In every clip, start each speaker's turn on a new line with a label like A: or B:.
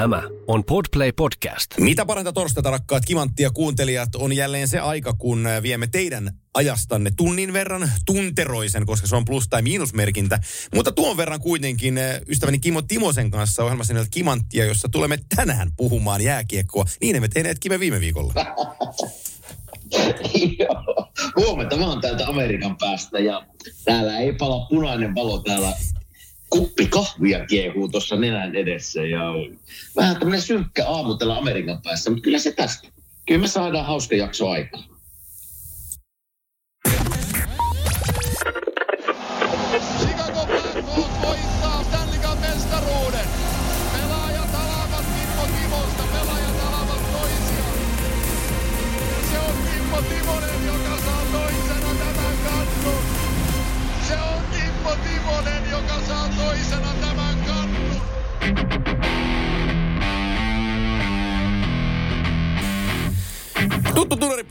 A: Tämä on Podplay Podcast.
B: Mitä paranta torstaita, rakkaat kimanttia kuuntelijat, on jälleen se aika, kun viemme teidän ajastanne tunnin verran tunteroisen, koska se on plus- tai miinusmerkintä. Mutta tuon verran kuitenkin ystäväni Kimo Timosen kanssa ohjelmassa nimeltä Kimanttia, jossa tulemme tänään puhumaan jääkiekkoa. Niin emme tehneet Kime viime viikolla.
C: Joo. Huomenta, mä oon täältä Amerikan päästä ja täällä ei pala punainen valo täällä kuppi kahvia kiehuu tuossa nenän edessä ja vähän tämmöinen synkkä aamu täällä Amerikan päässä, mutta kyllä se tästä. Kyllä me saadaan hauska jakso aikaa.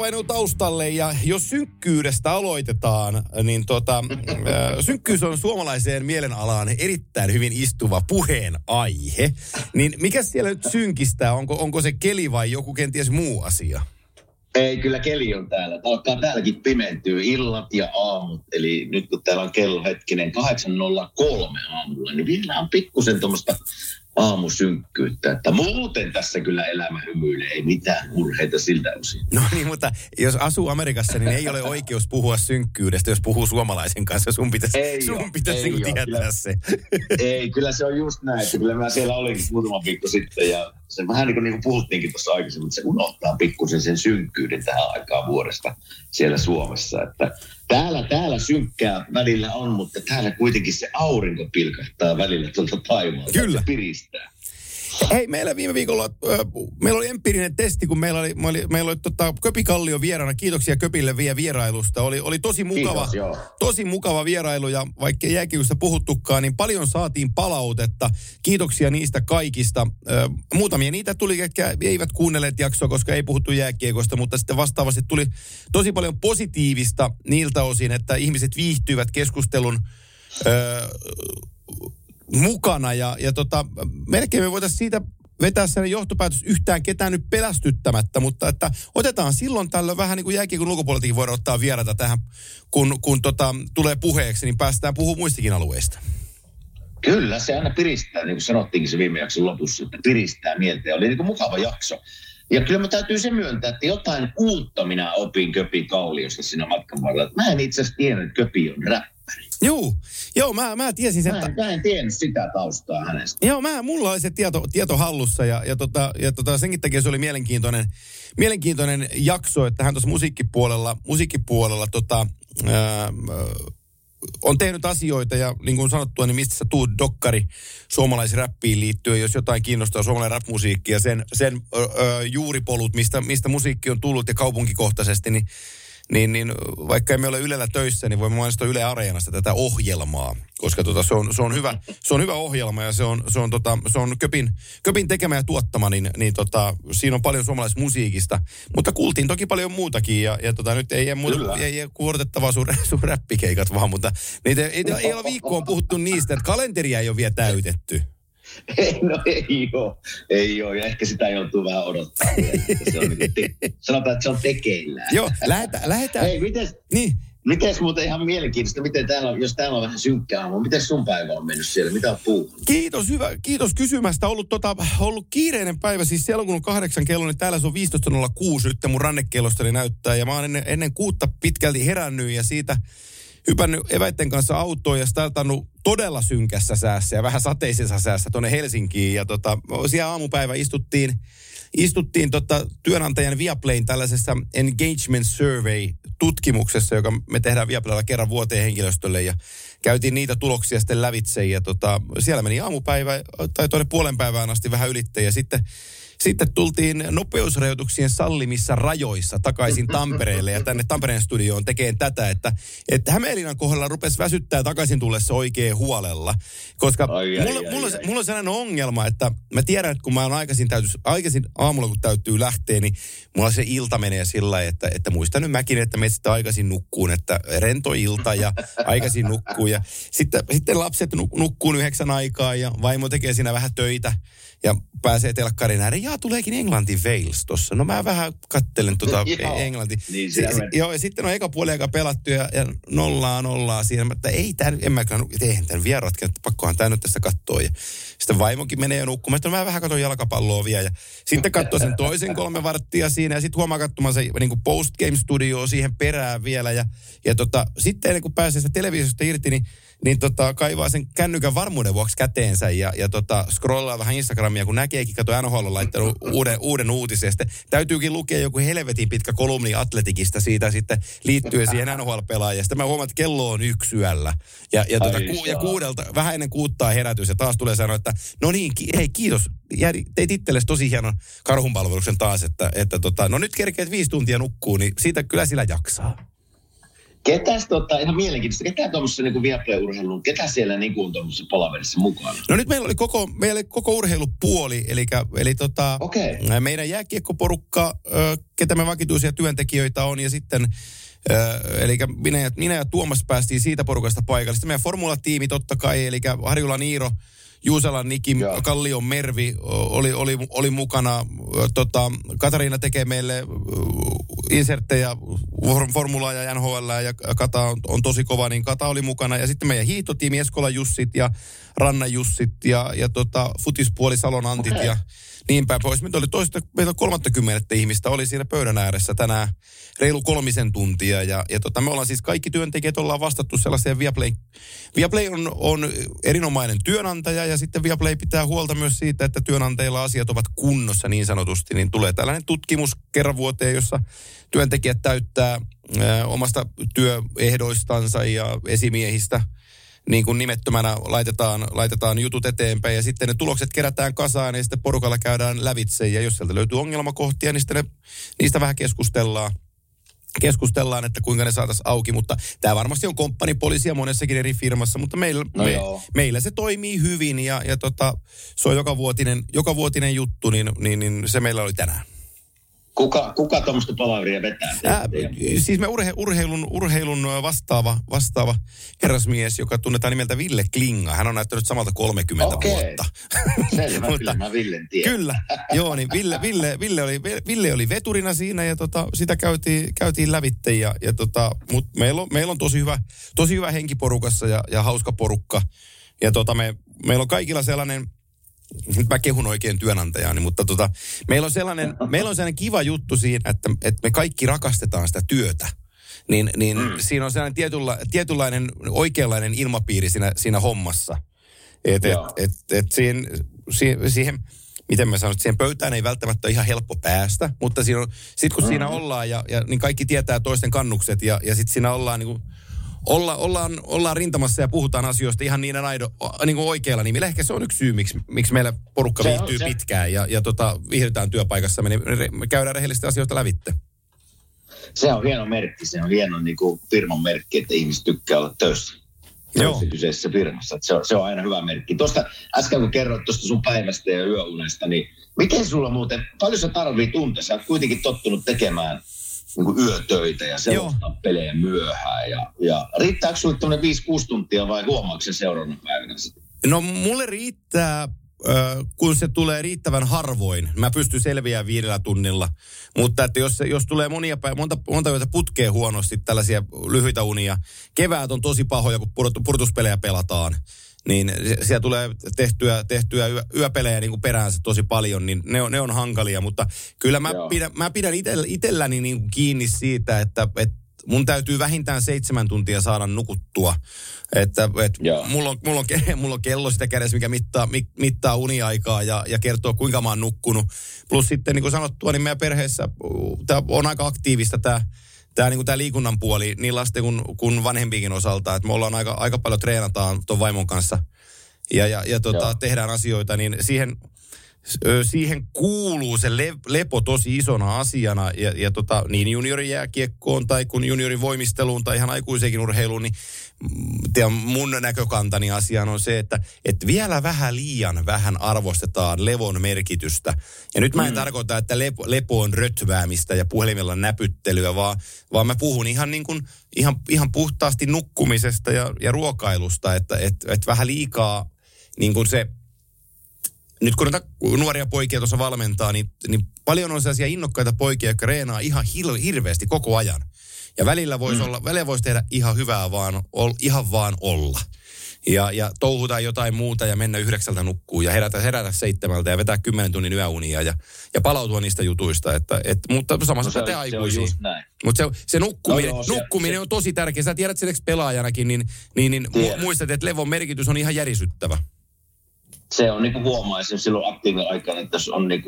B: Painuu taustalle ja jos synkkyydestä aloitetaan, niin tota, synkkyys on suomalaiseen mielenalaan erittäin hyvin istuva puheen aihe. Niin mikä siellä nyt synkistää? Onko, onko se keli vai joku kenties muu asia?
C: Ei, kyllä keli on täällä. Alkaa täälläkin pimentyä illat ja aamut. Eli nyt kun täällä on kello hetkinen 8.03 aamulla, niin vielä on pikkusen tuommoista aamusynkkyyttä. Että muuten tässä kyllä elämä hymyilee, ei mitään murheita siltä osin.
B: No niin, mutta jos asuu Amerikassa, niin ei ole oikeus puhua synkkyydestä, jos puhuu suomalaisen kanssa. Sun pitäisi,
C: Ei
B: sun
C: oo,
B: pitäisi
C: ei
B: niinku
C: oo,
B: tietää
C: kyllä.
B: se.
C: Ei, kyllä se on just näin, että kyllä mä siellä olinkin muutama viikko sitten ja se vähän niin kuin, niin kuin puhuttiinkin tuossa aikaisemmin, että se unohtaa pikkusen sen synkkyyden tähän aikaan vuodesta siellä Suomessa. Että täällä, täällä synkkää välillä on, mutta täällä kuitenkin se aurinko pilkahtaa välillä tuolta taivaalta.
B: Kyllä.
C: Se piristää.
B: Hei, meillä viime viikolla, meillä oli empiirinen testi, kun meillä oli, meillä oli, meillä oli tota, Köpi Kallio vieraana. Kiitoksia Köpille vielä vierailusta. Oli, oli tosi mukava,
C: Kiitos, joo.
B: tosi mukava vierailu ja vaikka jääkiekosta puhuttukaan, niin paljon saatiin palautetta. Kiitoksia niistä kaikista. Muutamia niitä tuli, ketkä eivät kuunnelleet jaksoa, koska ei puhuttu jääkiekosta, mutta sitten vastaavasti tuli tosi paljon positiivista niiltä osin, että ihmiset viihtyivät keskustelun mukana ja, ja tota, melkein me voitaisiin siitä vetää sellainen johtopäätös yhtään ketään nyt pelästyttämättä, mutta että otetaan silloin tällöin vähän niin kuin jääkiekon ulkopuoleltakin voidaan ottaa vieraita tähän, kun, kun tota, tulee puheeksi, niin päästään puhumaan muistakin alueista.
C: Kyllä, se aina piristää, niin kuin sanottiinkin se viime jakson lopussa, että piristää mieltä. Ja oli niin kuin mukava jakso. Ja kyllä mä täytyy se myöntää, että jotain uutta minä opin Köpi Kalliosta siinä matkan varrella. Mä en itse asiassa tiennyt, että Köpi on räppäri.
B: Joo, joo mä, mä tiesin sen,
C: Mä en, mä en tiennyt sitä taustaa hänestä.
B: Joo, mä, mulla oli se tieto, tieto hallussa ja, ja, tota, ja tota, senkin takia se oli mielenkiintoinen, mielenkiintoinen jakso, että hän tuossa musiikkipuolella, musiikkipuolella tota, ää, on tehnyt asioita ja niin kuin sanottua, niin mistä sä tuut dokkari suomalaisräppiin liittyen, jos jotain kiinnostaa suomalainen rap-musiikki ja sen, sen ö, ö, juuripolut, mistä, mistä musiikki on tullut ja kaupunkikohtaisesti, niin niin, niin vaikka emme ole Ylellä töissä, niin voimme mainostaa Yle Areenasta tätä ohjelmaa, koska tota, se, on, se, on hyvä, se on hyvä ohjelma ja se on, se on, tota, se on Köpin, Köpin tekemä ja tuottama, niin, niin tota, siinä on paljon suomalaismusiikista, mutta kuultiin toki paljon muutakin ja, ja tota, nyt ei jää muuta, ei, ei kuorotettavaa sun, sun räppikeikat vaan, mutta niitä ei, ei, ei ole viikkoon puhuttu niistä, että kalenteria ei ole vielä täytetty.
C: Ei, no ei ole. Ei ole. Ja ehkä sitä joutuu vähän odottaa. Se on niin te- sanotaan, että se on tekeillään.
B: Joo, lähetään, lähetään.
C: Hei, mites,
B: Niin,
C: mites muuten ihan mielenkiintoista, miten täällä on, jos täällä on vähän synkkää aamu, miten sun päivä on mennyt siellä? Mitä on puhunut?
B: Kiitos, hyvä, kiitos kysymästä. Ollut, tota, ollut kiireinen päivä, siis siellä on kun on kahdeksan kello, niin täällä se on 15.06 nyt mun rannekellostani näyttää. Ja mä oon ennen, ennen kuutta pitkälti herännyt ja siitä hypännyt eväitten kanssa autoon ja startannut todella synkässä säässä ja vähän sateisessa säässä tuonne Helsinkiin. Ja tota, siellä aamupäivä istuttiin, istuttiin tota, työnantajan Viaplayn tällaisessa engagement survey tutkimuksessa, joka me tehdään Viaplaylla kerran vuoteen henkilöstölle ja käytiin niitä tuloksia sitten lävitse ja tota, siellä meni aamupäivä tai tuonne puolen päivään asti vähän ylitte ja sitten sitten tultiin nopeusrajoituksien sallimissa rajoissa takaisin Tampereelle ja tänne Tampereen studioon tekemään tätä, että, että Hämeenlinnan kohdalla rupesi väsyttää takaisin tullessa oikein huolella. Koska
C: Ai, ai,
B: mulla,
C: ai,
B: mulla,
C: ai.
B: mulla on sellainen ongelma, että mä tiedän, että kun mä oon aikaisin, täytys, aikaisin aamulla kun täytyy lähteä, niin mulla se ilta menee sillä lailla, että, että muistan nyt mäkin, että me sitten aikaisin nukkuun, että rento ilta ja aikaisin nukkuu. Ja sitten, sitten lapset nuk- nukkuu yhdeksän aikaa ja vaimo tekee siinä vähän töitä ja pääsee telkkarin ääreen. Jaa, tuleekin Englanti Wales tossa. No mä vähän kattelen tuota. Englanti.
C: Niin,
B: Si- joo, ja sitten on eka puoli aika pelattu ja, ja nollaa nollaa siinä. Mä, Että ei tämän, en mäkään, eihän tämän vielä että pakkohan tämä nyt tästä katsoa. Ja sitten vaimokin menee jo nukkumaan. Sitten mä vähän katson jalkapalloa vielä. Ja sitten katsoo sen toisen kolme varttia siinä ja sitten huomaa katsomaan se niin kuin post-game studio siihen perään vielä. Ja, ja tota, sitten ennen kuin pääsee sitä televisiosta irti, niin niin tota, kaivaa sen kännykän varmuuden vuoksi käteensä ja, ja tota, scrollaa vähän Instagramia, kun näkeekin, kato NHL on laittanut uuden, uuden uutisen. Ja Sitten täytyykin lukea joku helvetin pitkä kolumni Atletikista siitä sitten liittyen siihen NHL-pelaajaan. Sitten mä huomaan, että kello on yksi yöllä. Ja, ja, tota, ku, ja kuudelta, vähän ennen kuuttaa herätys ja taas tulee sanoa, että no niin, ki, hei kiitos. Järi, teit itsellesi tosi hienon karhunpalveluksen taas, että, että tota, no nyt kerkeet viisi tuntia nukkuu, niin siitä kyllä sillä jaksaa.
C: Ketäs tota, ihan mielenkiintoista, ketä tuommoisessa niin Viaplay-urheiluun, ketä siellä niin kuin on tuommoisessa palaverissa mukana?
B: No nyt meillä oli koko, meillä oli koko urheilupuoli, eli, eli tota,
C: Okei.
B: meidän jääkiekkoporukka, ketä me vakituisia työntekijöitä on, ja sitten Ö, eli minä ja, minä ja Tuomas päästiin siitä porukasta paikalle. Sitten meidän formulatiimi totta kai, eli Harjula Niiro, Juuselan Niki,
C: Joo.
B: Kallion Mervi oli, oli, oli mukana. Tota, Katariina tekee meille inserttejä, for- formulaa ja NHL ja Kata on, on, tosi kova, niin Kata oli mukana. Ja sitten meidän hiihtotiimi, Eskola Jussit ja Ranna Jussit ja, ja tota, futispuoli Salon Antit
C: Okei.
B: ja niin päin pois. Meitä oli toista, meitä 30 ihmistä oli siinä pöydän ääressä tänään reilu kolmisen tuntia. Ja, ja tota, me ollaan siis kaikki työntekijät ollaan vastattu sellaiseen Viaplay. Viaplay on, on erinomainen työnantaja ja sitten Viaplay pitää huolta myös siitä, että työnantajilla asiat ovat kunnossa niin sanotusti. Niin tulee tällainen tutkimus kerran vuoteen, jossa työntekijät täyttää ää, omasta työehdoistansa ja esimiehistä niin kuin nimettömänä laitetaan, laitetaan jutut eteenpäin ja sitten ne tulokset kerätään kasaan ja sitten porukalla käydään lävitse ja jos sieltä löytyy ongelmakohtia, niin sitten ne, niistä vähän keskustellaan keskustellaan, että kuinka ne saataisiin auki, mutta tämä varmasti on komppanipoliisia monessakin eri firmassa, mutta meillä,
C: No
B: me,
C: joo.
B: meillä se toimii hyvin ja, ja tota, se on joka vuotinen, joka vuotinen juttu, niin, niin, niin se meillä oli tänään.
C: Kuka, kuka tuommoista palaveria vetää?
B: Ää, siis me urhe, urheilun, urheilun vastaava, vastaava herrasmies, joka tunnetaan nimeltä Ville Klinga. Hän on näyttänyt samalta 30
C: Okei.
B: vuotta.
C: Selvä,
B: Mutta-
C: kyllä mä Villen tiedän.
B: Kyllä, joo, niin Ville, Ville, Ville, oli, Ville oli veturina siinä ja tota, sitä käytiin, käytiin lävitte. Ja, ja tota, Mutta meillä on, meillä on tosi hyvä, tosi hyvä henki porukassa ja, ja hauska porukka. Ja tota, me, meillä on kaikilla sellainen, nyt mä kehun oikein työnantajani, mutta tota, meillä, on sellainen, meillä on sellainen kiva juttu siinä, että, että me kaikki rakastetaan sitä työtä. Niin, niin mm. siinä on sellainen tietynla, tietynlainen oikeanlainen ilmapiiri siinä, siinä hommassa. Et, et, et, et siihen, siihen, siihen, miten mä sanon, siihen pöytään ei välttämättä ole ihan helppo päästä, mutta siinä on, sit kun mm. siinä ollaan ja, ja niin kaikki tietää toisten kannukset ja, ja sitten siinä ollaan niin kuin, olla, ollaan, ollaan rintamassa ja puhutaan asioista ihan niiden aido, niin kuin oikeilla nimillä. Ehkä se on yksi syy, miksi, miksi meillä porukka
C: Se
B: viihtyy
C: se.
B: pitkään ja, ja tota, viihdytään työpaikassa. Me, käydään rehellisesti asioista lävitte.
C: Se on hieno merkki, se on hieno niin kuin firman merkki, että ihmiset tykkää olla töissä.
B: Joo.
C: Kyseisessä firmassa. Se on, se on aina hyvä merkki. Tuosta äsken kun kerroit tuosta sun päivästä ja yöunesta, niin miten sulla muuten, paljon sä tarvii tunteja? Sä oot kuitenkin tottunut tekemään niin kuin yötöitä ja selostaa pelejä myöhään. Ja, ja riittääkö sulle tuonne 5-6 tuntia vai huomaatko sen seuraavana päivänä?
B: No mulle riittää, kun se tulee riittävän harvoin. Mä pystyn selviämään viidellä tunnilla. Mutta että jos, se- jos tulee monia päivä, monta, monta yötä putkeen huonosti tällaisia lyhyitä unia. Keväät on tosi pahoja, kun purut- purtuspelejä pelataan. Niin siellä tulee tehtyä, tehtyä yö, yöpelejä niin kuin peräänsä tosi paljon, niin ne on, ne on hankalia. Mutta kyllä mä
C: Joo.
B: pidän, mä pidän itell, itselläni niin kuin kiinni siitä, että, että mun täytyy vähintään seitsemän tuntia saada nukuttua. Että, et
C: Joo.
B: mulla, on, mulla, on, mulla on kello sitä kädessä, mikä mittaa, mi, mittaa uniaikaa ja, ja kertoo, kuinka mä oon nukkunut. Plus sitten, niin kuin sanottua, niin meidän perheessä tää on aika aktiivista tämä tämä niinku tää liikunnan puoli niin lasten kuin, kuin vanhempiinkin osalta. Että me ollaan aika, aika paljon treenataan tuon vaimon kanssa ja, ja, ja tota,
C: Joo.
B: tehdään asioita, niin siihen, siihen kuuluu se le, lepo tosi isona asiana ja, ja tota, niin juniorijääkiekkoon tai kun juniorin voimisteluun tai ihan aikuisenkin urheiluun, niin tiedän, mun näkökantani asiaan on se, että, että vielä vähän liian vähän arvostetaan levon merkitystä. Ja nyt mä en mm. tarkoita, että lepo, lepo on rötväämistä ja puhelimella näpyttelyä, vaan, vaan mä puhun ihan, niin kuin, ihan, ihan puhtaasti nukkumisesta ja, ja ruokailusta, että et, et vähän liikaa niin kuin se nyt kun nuoria poikia tuossa valmentaa, niin, niin paljon on sellaisia innokkaita poikia, jotka reenaa ihan hil, hirveästi koko ajan. Ja välillä voisi, mm. olla, välillä voisi tehdä ihan hyvää vaan, ol, ihan vaan olla. Ja, ja touhutaan jotain muuta ja mennä yhdeksältä nukkuu ja herätä, herätä seitsemältä ja vetää kymmenen tunnin yöunia ja, ja palautua niistä jutuista. Että, et, mutta samassa no se, pätee aikuisiin. Mutta se, se nukkuminen, no joo, se, nukkuminen se, on tosi tärkeä. Sä tiedät sen pelaajanakin, niin, niin, niin muistat, että levon merkitys on ihan järisyttävä
C: se on niin kuin huomaa silloin aktiivinen aikana, että jos on niin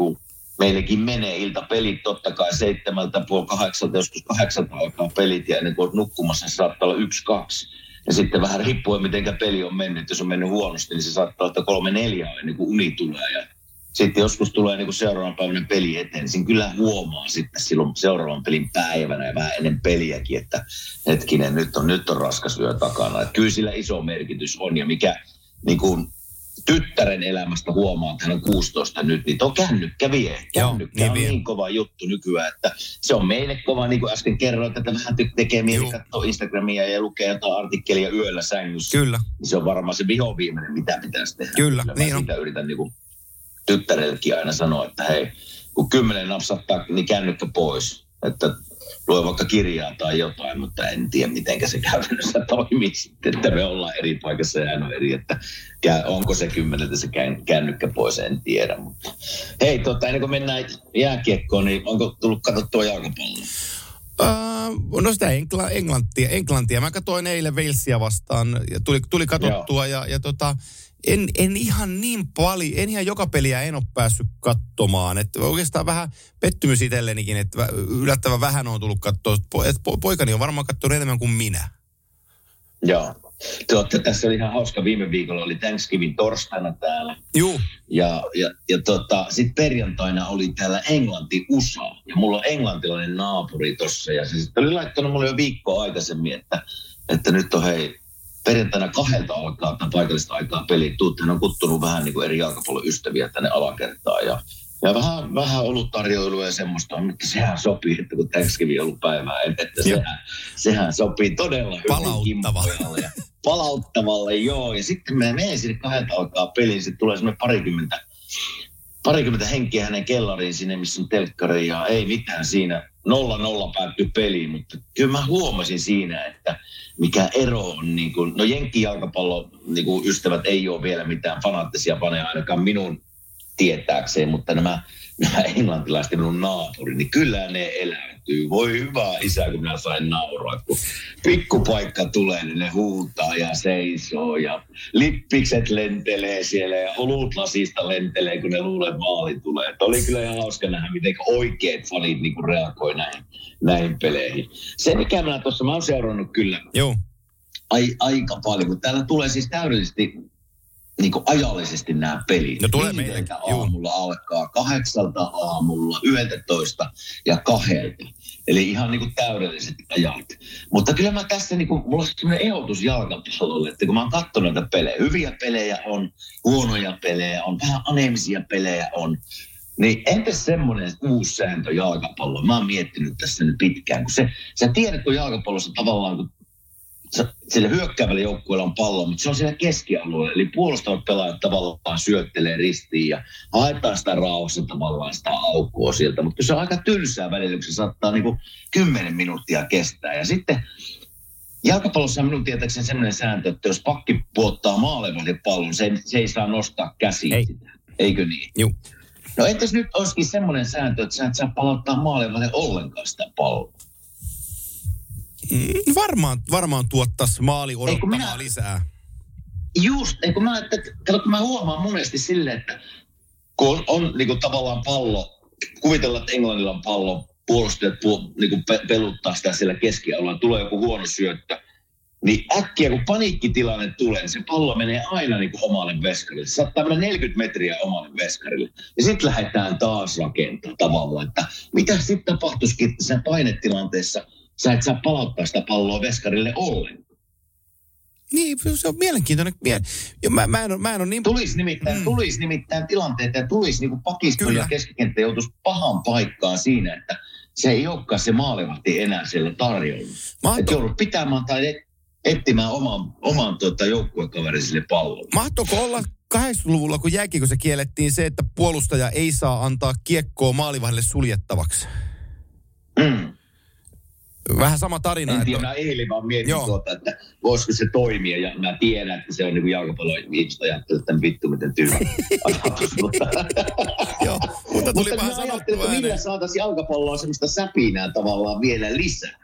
C: kuin, meillekin menee iltapelit totta kai seitsemältä, puoli kahdeksalta, joskus kahdeksalta alkaa pelit ja ennen kuin olet nukkumassa, se saattaa olla yksi, kaksi. Ja sitten vähän riippuen, miten peli on mennyt. Jos on mennyt huonosti, niin se saattaa olla kolme, neljä ennen kuin uni tulee. Ja sitten joskus tulee niin seuraavan päivän peli eteen, niin kyllä huomaa sitten silloin seuraavan pelin päivänä ja vähän ennen peliäkin, että hetkinen, nyt on, nyt on raskas yö takana. Että kyllä sillä iso merkitys on ja mikä niin kuin tyttären elämästä huomaa, että hän on 16 nyt, niin tuo kännykkä vie. Kännykkä Joo, niin on niin kova juttu nykyään, että se on meille kova, niin kuin äsken kerroin, että vähän tekee mieli katsoa Instagramia ja lukea jotain artikkelia yöllä sängyssä.
B: Kyllä.
C: Niin se on varmaan se viho viimeinen, mitä pitäisi tehdä.
B: Kyllä,
C: Kyllä
B: niin
C: on. yritän niin kuin tyttärellekin aina sanoa, että hei, kun kymmenen napsattaa, niin kännykkä pois. Että lue vaikka kirjaa tai jotain, mutta en tiedä, miten se käytännössä toimii sitten, että me ollaan eri paikassa ja on eri, että onko se kymmeneltä se kännykkä pois, en tiedä. Mutta hei, tota, ennen kuin mennään jääkiekkoon, niin onko tullut katsottua jalkapalloa?
B: Uh, no sitä Engla- Englantia, Englantia. Mä katsoin eilen Walesia vastaan ja tuli, tuli katsottua ja, ja tota, en, en ihan niin paljon, en ihan joka peliä en ole päässyt katsomaan. Että oikeastaan vähän pettymys itsellenikin, että yllättävän vähän on tullut katsoa. Että poikani on varmaan katsonut enemmän kuin minä.
C: Joo. Tuotte, tässä oli ihan hauska. Viime viikolla oli Thanksgiving torstaina täällä.
B: Juu.
C: Ja, ja, ja tota, sitten perjantaina oli täällä Englanti-USA. Ja mulla on englantilainen naapuri tossa. Ja se sitten oli laittanut mulle jo viikkoa aikaisemmin, että, että nyt on hei, perjantaina kahdelta alkaa tai paikallista aikaa pelit. Hän on kuttunut vähän niin kuin eri jalkapalloystäviä tänne alakertaan ja, ja vähän, vähän ollut tarjoilua ja semmoista, mutta sehän sopii, että kun Thanksgiving on ollut päivää, että sehän, sehän sopii todella hyvin
B: Palauttava.
C: palauttavalle, joo. Ja sitten me menen sinne kahdelta alkaa peliin, sitten tulee semmoinen parikymmentä, parikymmentä henkiä hänen kellariin sinne, missä on telkkari ja ei mitään siinä. Nolla nolla päättyi peliin, mutta kyllä mä huomasin siinä, että – mikä ero on, niin kuin, no jenkkijalkapallo niin kuin ystävät ei ole vielä mitään fanaattisia paneja ainakaan minun tietääkseen, mutta nämä, nämä englantilaiset minun naapuri, niin kyllä ne eläytyy. Voi hyvä isä, kun minä sain nauraa, kun pikkupaikka tulee, niin ne huutaa ja seisoo ja lippikset lentelee siellä ja olutlasista lentelee, kun ne luulee maali tulee. Että oli kyllä ihan hauska nähdä, miten oikeat fanit niin reagoi näihin näihin peleihin. Se, mikä minä tuossa, mä oon seurannut kyllä
B: Joo.
C: Ai, aika paljon, mutta täällä tulee siis täydellisesti niin kuin ajallisesti nämä pelit.
B: No tulee meidän.
C: aamulla Juu. alkaa, kahdeksalta aamulla, yhdentoista ja kahdelta. Eli ihan niin kuin täydelliset ajat. Mutta kyllä mä tässä, niin kuin, mulla on sellainen ehdotus jalkapallolle, että kun mä oon katsonut näitä pelejä, hyviä pelejä on, huonoja pelejä on, vähän anemisia pelejä on, niin entäs semmoinen uusi sääntö jalkapallo? Mä oon miettinyt tässä nyt pitkään, kun se, sä tiedät, kun jalkapallossa tavallaan, kun sillä hyökkäävällä joukkueella on pallo, mutta se on siellä keskialueella. Eli puolustavat pelaajat tavallaan syöttelee ristiin ja haetaan sitä rauhassa tavallaan sitä aukkoa sieltä. Mutta se on aika tylsää välillä, kun se saattaa niin kymmenen minuuttia kestää. Ja sitten jalkapallossa on minun tietääkseni sellainen sääntö, että jos pakki puottaa maalevahdin pallon, se, se ei saa nostaa käsiä ei. sitä. Eikö niin?
B: Joo.
C: No entäs nyt olisikin semmoinen sääntö, että sä et saa palauttaa maalivahdin ollenkaan sitä palloa?
B: Mm, varmaan, varmaan tuottaisi maali odottamaan minä, lisää.
C: Just, eikö mä, että, kato, kun mä huomaan monesti silleen, että kun on, on niin kuin tavallaan pallo, kuvitellaan, että Englannilla on pallo, puolustajat pu, niin kuin pe, peluttaa sitä siellä keskialueella, tulee joku huono syöttö, niin äkkiä kun paniikkitilanne tulee, niin se pallo menee aina niin kuin omalle veskarille. Se saattaa mennä 40 metriä omalle veskarille. Ja sitten lähdetään taas rakentamaan tavallaan, että mitä sitten tapahtuisikin, sen painetilanteessa sä et saa palauttaa sitä palloa veskarille ollenkaan.
B: Niin, se on mielenkiintoinen. Mie- ja mä, mä, en, ole- mä en ole niin...
C: Tulisi nimittäin, mm. tulisi nimittäin tilanteita ja tulisi niin kuin pakisto
B: Kyllä.
C: ja keskikenttä joutuisi pahan paikkaan siinä, että se ei olekaan se maalivahti enää siellä tarjolla. Että joudut pitämään tai et, etsimään oman, oman tuota, joukkuekaverin sille pallolle.
B: Mahtoiko olla 80-luvulla, kun jääkiekossa kiellettiin se, että puolustaja ei saa antaa kiekkoa maalivahdille suljettavaksi?
C: Mm.
B: Vähän sama tarina.
C: En tiedä,
B: että,
C: mä eilen vaan mietin
B: Joo.
C: tuota, että voisiko se toimia. Ja mä tiedän, että se on niin ihmiset ajattelee, että vittu miten tyhmä ajatus. Mutta,
B: joo, mutta tuli
C: mutta
B: vähän sanottua
C: että millä saataisiin jalkapalloa semmoista säpinää tavallaan vielä lisää.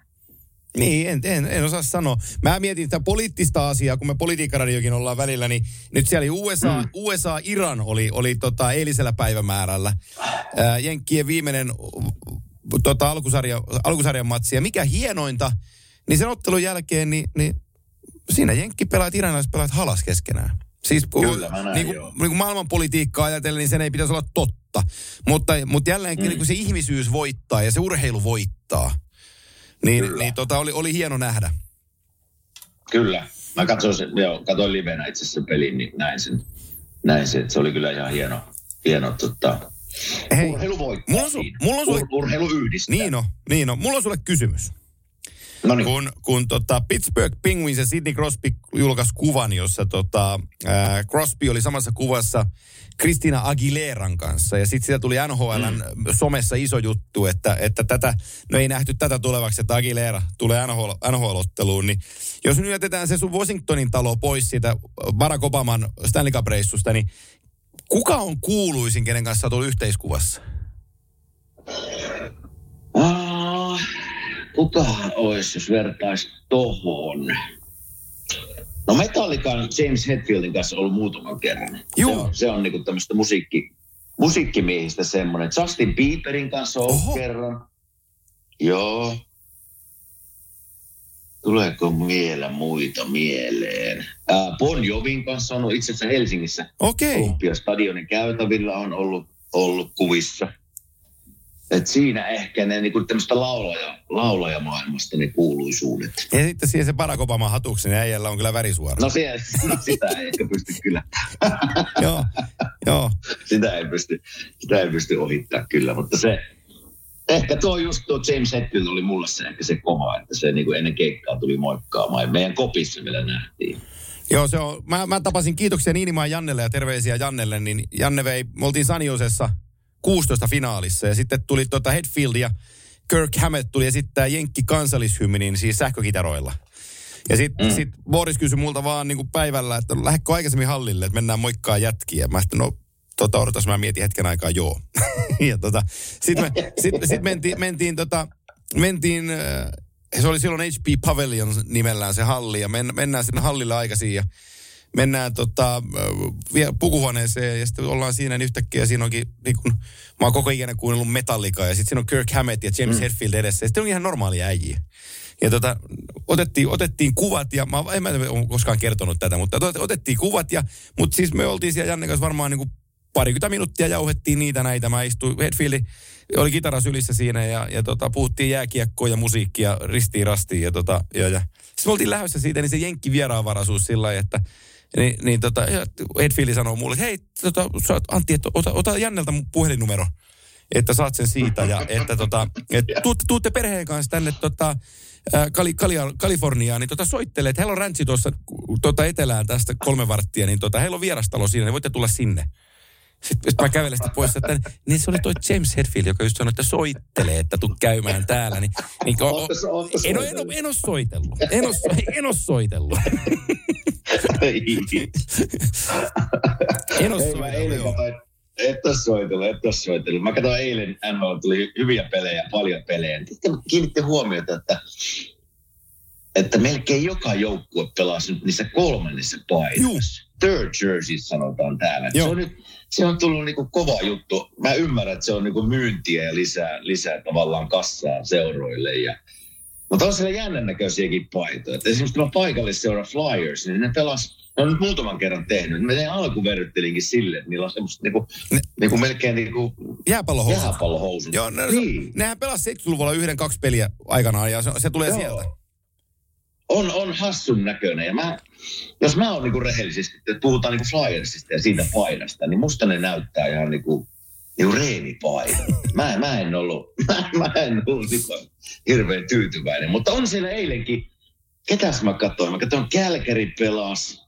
B: Niin, en, en, en osaa sanoa. Mä mietin sitä poliittista asiaa, kun me politiikkaradiokin ollaan välillä, niin nyt siellä oli USA, mm. USA-Iran oli, oli tota eilisellä päivämäärällä. Ää, Jenkkien viimeinen tota, alkusarja, alkusarjan matsi. Ja mikä hienointa, niin sen ottelun jälkeen, niin, niin siinä Jenkki pelaat, iranilaiset pelaat halas keskenään. Siis kun,
C: Kyllä, näin,
B: niin kuin, niin kuin maailmanpolitiikkaa ajatellen, niin sen ei pitäisi olla totta. Mutta, mutta jälleenkin mm. niin kuin se ihmisyys voittaa ja se urheilu voittaa. Niin,
C: Kyllä.
B: niin tota, oli, oli hieno nähdä.
C: Kyllä. Mä katsoin, sen, joo, katsoin livenä itse asiassa pelin, niin näin sen. Näin sen, se oli kyllä ihan hieno, hieno tota,
B: Hei,
C: urheilu voittaa
B: mulla on su- mulla on sulle-
C: Ur, urheilu yhdistää.
B: niin on, niin on. Mulla on sulle kysymys.
C: No niin.
B: Kun, kun tota Pittsburgh Penguins ja Sidney Crosby julkaisi kuvan, jossa tota, ää, Crosby oli samassa kuvassa Kristina Aguileran kanssa. Ja sitten siitä tuli NHLn mm. somessa iso juttu, että, että tätä, no ei nähty tätä tulevaksi, että Aguilera tulee NHL, NHL-otteluun. Niin jos nyt jätetään se sun Washingtonin talo pois siitä Barack Obaman Stanley Cup-reissusta, niin kuka on kuuluisin, kenen kanssa oot ollut yhteiskuvassa?
C: Ah, kuka olisi, jos vertaisi tohon? No Metallican James Hetfieldin kanssa ollut muutaman kerran.
B: Juu.
C: Se on, se on niinku tämmöistä musiikki, musiikkimiehistä semmoinen. Justin Bieberin kanssa on kerran. Joo. Tuleeko vielä muita mieleen? Ää, bon Jovin kanssa on itse asiassa Helsingissä.
B: Okei. Okay.
C: Olympiastadionin käytävillä on ollut, ollut kuvissa. Et siinä ehkä ne niinku tämmöistä laulaja, laulajamaailmasta ne kuuluisuudet.
B: Ja sitten siihen se Barack Obama hatuksen äijällä on kyllä värisuora.
C: No, se, no sitä ei ehkä pysty kyllä.
B: joo, joo.
C: Sitä ei pysty, sitä ei pysty ohittaa kyllä, mutta se, ehkä tuo just tuo James Hetfield oli mulle se ehkä se kova, että se niinku ennen keikkaa tuli moikkaamaan ja meidän kopissa vielä nähtiin.
B: Joo, se on. Mä, mä tapasin kiitoksia Niinimaan Jannelle ja terveisiä Jannelle, niin Janne vei, me oltiin Saniosessa 16 finaalissa ja sitten tuli tota Hetfield ja Kirk Hammett tuli esittää Jenkki kansallishymnin siis sähkökitaroilla. Ja sitten mm. sit Boris kysyi multa vaan niin kuin päivällä, että lähdekö aikaisemmin hallille, että mennään moikkaa jätkiä. Mä sitten, no tota, odotas, mä mietin hetken aikaa, joo. ja tota, sitten me, sit, sit mentiin, mentiin, tota, mentiin äh, se oli silloin HP Pavilion nimellään se halli, ja men, mennään sinne hallille aikaisin, ja mennään tota, äh, pukuhuoneeseen, ja sitten ollaan siinä, niin yhtäkkiä siinä onkin, niin kun, mä oon koko ikäinen kuunnellut Metallicaa, ja sitten siinä on Kirk Hammett ja James mm. Hetfield edessä, ja sitten on ihan normaalia äijiä. Ja tota, otettiin, otettiin kuvat, ja mä en mä ole koskaan kertonut tätä, mutta otet- otettiin kuvat, ja, mutta siis me oltiin siellä Janne kanssa varmaan niin kuin parikymmentä minuuttia jauhettiin niitä näitä. Mä istuin, Hetfieldi oli kitara sylissä siinä ja, ja tota, puhuttiin jääkiekkoa ja musiikkia ristiin rastiin. Ja, tota, ja, ja. Sitten me oltiin lähdössä siitä, niin se jenkki vieraanvaraisuus sillä lailla, että niin, niin tota, ja Hetfieldi sanoo mulle, että hei tota, oot, Antti, että ota, ota Jannelta mun puhelinnumero että saat sen siitä ja että tota, et tuutte, tuutte perheen kanssa tänne tota, Kali, Kalia, Kaliforniaan, niin tota soittelee, että heillä on räntsi tuossa tota etelään tästä kolme varttia, niin tota, heillä on vierastalo siinä, niin voitte tulla sinne. Sitten sit mä kävelen sitä pois, että niin se oli toi James Hetfield, joka just sanoi, että soittelee, että tuu käymään täällä. Niin, niin, o, o, en, ole, en, ole, en ole soitellut. En ole, en ole soitellut. En ole
C: Ei, mä eilen
B: soitellut. joo.
C: katsoin, et ole soitellut, et ole soitellut. Mä katsoin eilen, NHL tuli hyviä pelejä, paljon pelejä. Sitten kiinnitti huomiota, että, että melkein joka joukkue pelasi nyt niissä kolmannessa paidassa. Third jerseys sanotaan täällä. Se
B: Joo.
C: on, nyt, se on tullut niinku kova juttu. Mä ymmärrän, että se on niinku myyntiä ja lisää, lisää tavallaan kassaa seuroille. Ja, Mutta on siellä jännän näköisiäkin paitoja. Et esimerkiksi tämä paikallisseura Flyers, niin ne pelas, ne on nyt muutaman kerran tehnyt. Me tein alkuverryttelinkin sille, että niillä on semmoista niinku,
B: Ne-
C: niinku melkein niinku
B: Jääpallohousut.
C: jääpallohousut.
B: Joo, ne,
C: niin.
B: nehän pelasi 70-luvulla yhden, kaksi peliä aikanaan ja se, se tulee
C: Joo.
B: sieltä.
C: On, on hassun näköinen. Ja mä, jos mä oon niinku rehellisesti, että puhutaan niinku Flyersista ja siitä paidasta, niin musta ne näyttää ihan niinku, niinku reenipaida. Mä, mä en ollut, mä, mä en ollut niinku hirveän tyytyväinen. Mutta on siellä eilenkin, ketäs mä katsoin? Mä katsoin Calgary pelas.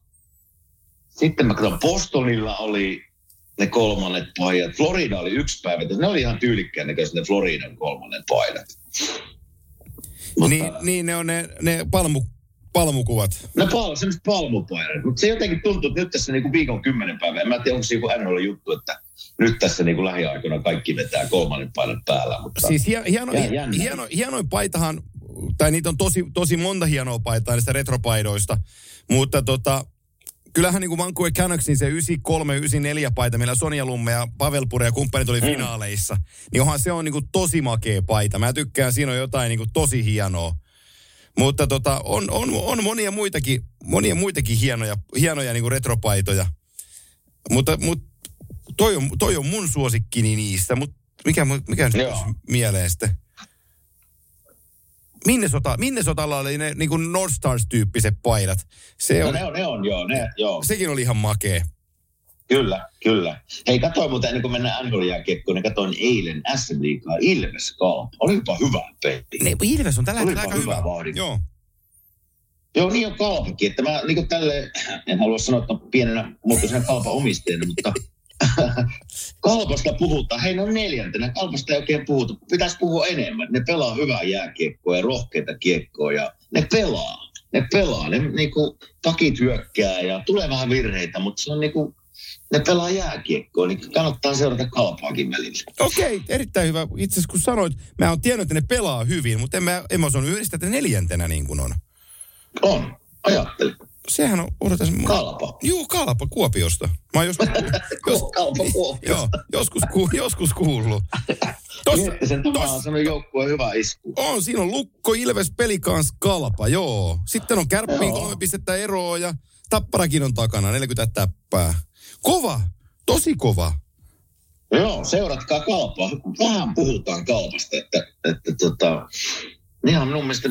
C: Sitten mä katsoin Bostonilla oli ne kolmannet paidat. Florida oli yksi päivä. Ne oli ihan tyylikkään näköiset ne Floridan kolmannet paidat. Mutta-
B: Niin, niin ne on ne, ne palmu, palmukuvat.
C: No pal, semmoiset palmupaidat. Mutta se jotenkin tuntuu, että nyt tässä niinku viikon kymmenen päivää. En mä tiedä, onko se joku NHL juttu, että nyt tässä niinku lähiaikoina kaikki vetää kolmannen paidan päällä. Mutta
B: Siis hie, hieno,
C: Jää jännä.
B: hieno, hienoin paitahan, tai niitä on tosi, tosi monta hienoa paitaa niistä retropaidoista, mutta tota, kyllähän niin kuin Vancouver Canucksin se 93-94 paita, millä Sonja Lumme ja Pavel Pure ja kumppanit oli finaaleissa, niin onhan se on niin kuin tosi makea paita. Mä tykkään, siinä on jotain niin kuin tosi hienoa. Mutta tota, on, on, on monia muitakin, monia muitakin hienoja, hienoja niin kuin retropaitoja. Mutta, mutta toi, on, toi on mun suosikkini niistä, mutta mikä, mikä nyt mieleen sitten? Minnesota, Minnesotalla oli ne niin kuin North Stars-tyyppiset paidat. Se
C: no,
B: on,
C: ne on, ne on, joo, ne, joo.
B: sekin oli ihan makea.
C: Kyllä, kyllä. Hei, katsoin muuten ennen kuin mennään NHL-jääkiekkoon, niin katsoin eilen SM Liigaa Ilves Kalpa. Olipa hyvä peli.
B: Ne, Ilves on tällä hetkellä aika
C: hyvä
B: hyvä. Joo.
C: Joo, niin on Kalpakin. Että mä niin tälle, en halua sanoa, että pienenä muotoisena Kalpan omistajana, mutta Kalpasta puhutaan. Hei, ne on neljäntenä. Kalpasta ei oikein puhuta. Pitäisi puhua enemmän. Ne pelaa hyvää jääkiekkoa ja rohkeita kiekkoa ja ne pelaa. Ne pelaa. Ne niinku pakit hyökkää ja tulee vähän virheitä, mutta se on niinku, ne pelaa jääkiekkoa, niin kannattaa seurata kalpaakin välillä.
B: Okei, erittäin hyvä. Itse asiassa kun sanoit, mä oon tiennyt, että ne pelaa hyvin, mutta en mä, en mä osannut yhdistää, että neljäntenä niin kuin on.
C: On, ajattele.
B: Sehän on, odotas.
C: Kalpa.
B: Juu, Kalpa Kuopiosta. Mä joskus, jos,
C: Kalpa Kuopio.
B: joo, joskus, ku, joskus kuullut. Tossa,
C: Miettisen, tämä on sellainen joukkueen hyvä isku.
B: on, siinä on Lukko, Ilves, Pelikans, Kalpa, joo. Sitten on Kärppiin kolme pistettä eroa ja Tapparakin on takana, 40 täppää. Kova, tosi kova.
C: Joo, seuratkaa kalpaa. Vähän puhutaan kalpasta, että, että tota, ihan minun mielestä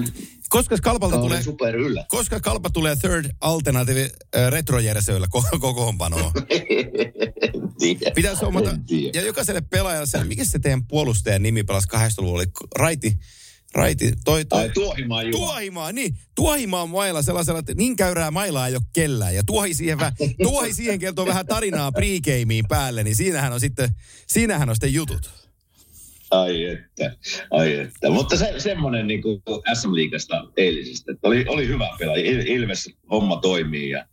B: Koska Kalpalta tulee,
C: super yllä.
B: koska Kalpa tulee third alternative äh, retrojärjestöillä ko- kokoonpanoon. Pitäisi
C: tiedä.
B: ja jokaiselle pelaajalle se, mikä se teidän puolustajan nimi pelasi 80-luvulla, oli Raiti, Raiti, toi, toi,
C: Ai Tuohimaa.
B: Tuohimaa, niin. Tuohimaa mailla sellaisella, että niin käyrää mailaa ei ole kellään. Ja tuohi siihen, vähän, tuohi siihen kertoo vähän tarinaa pregameen päälle, niin siinähän on sitten, siinähän on sitten jutut.
C: Ai että, ai että. Mutta se, semmoinen niin kuin SM-liigasta eilisestä, että oli, oli hyvä pelaaja. Il, Ilves homma toimii ja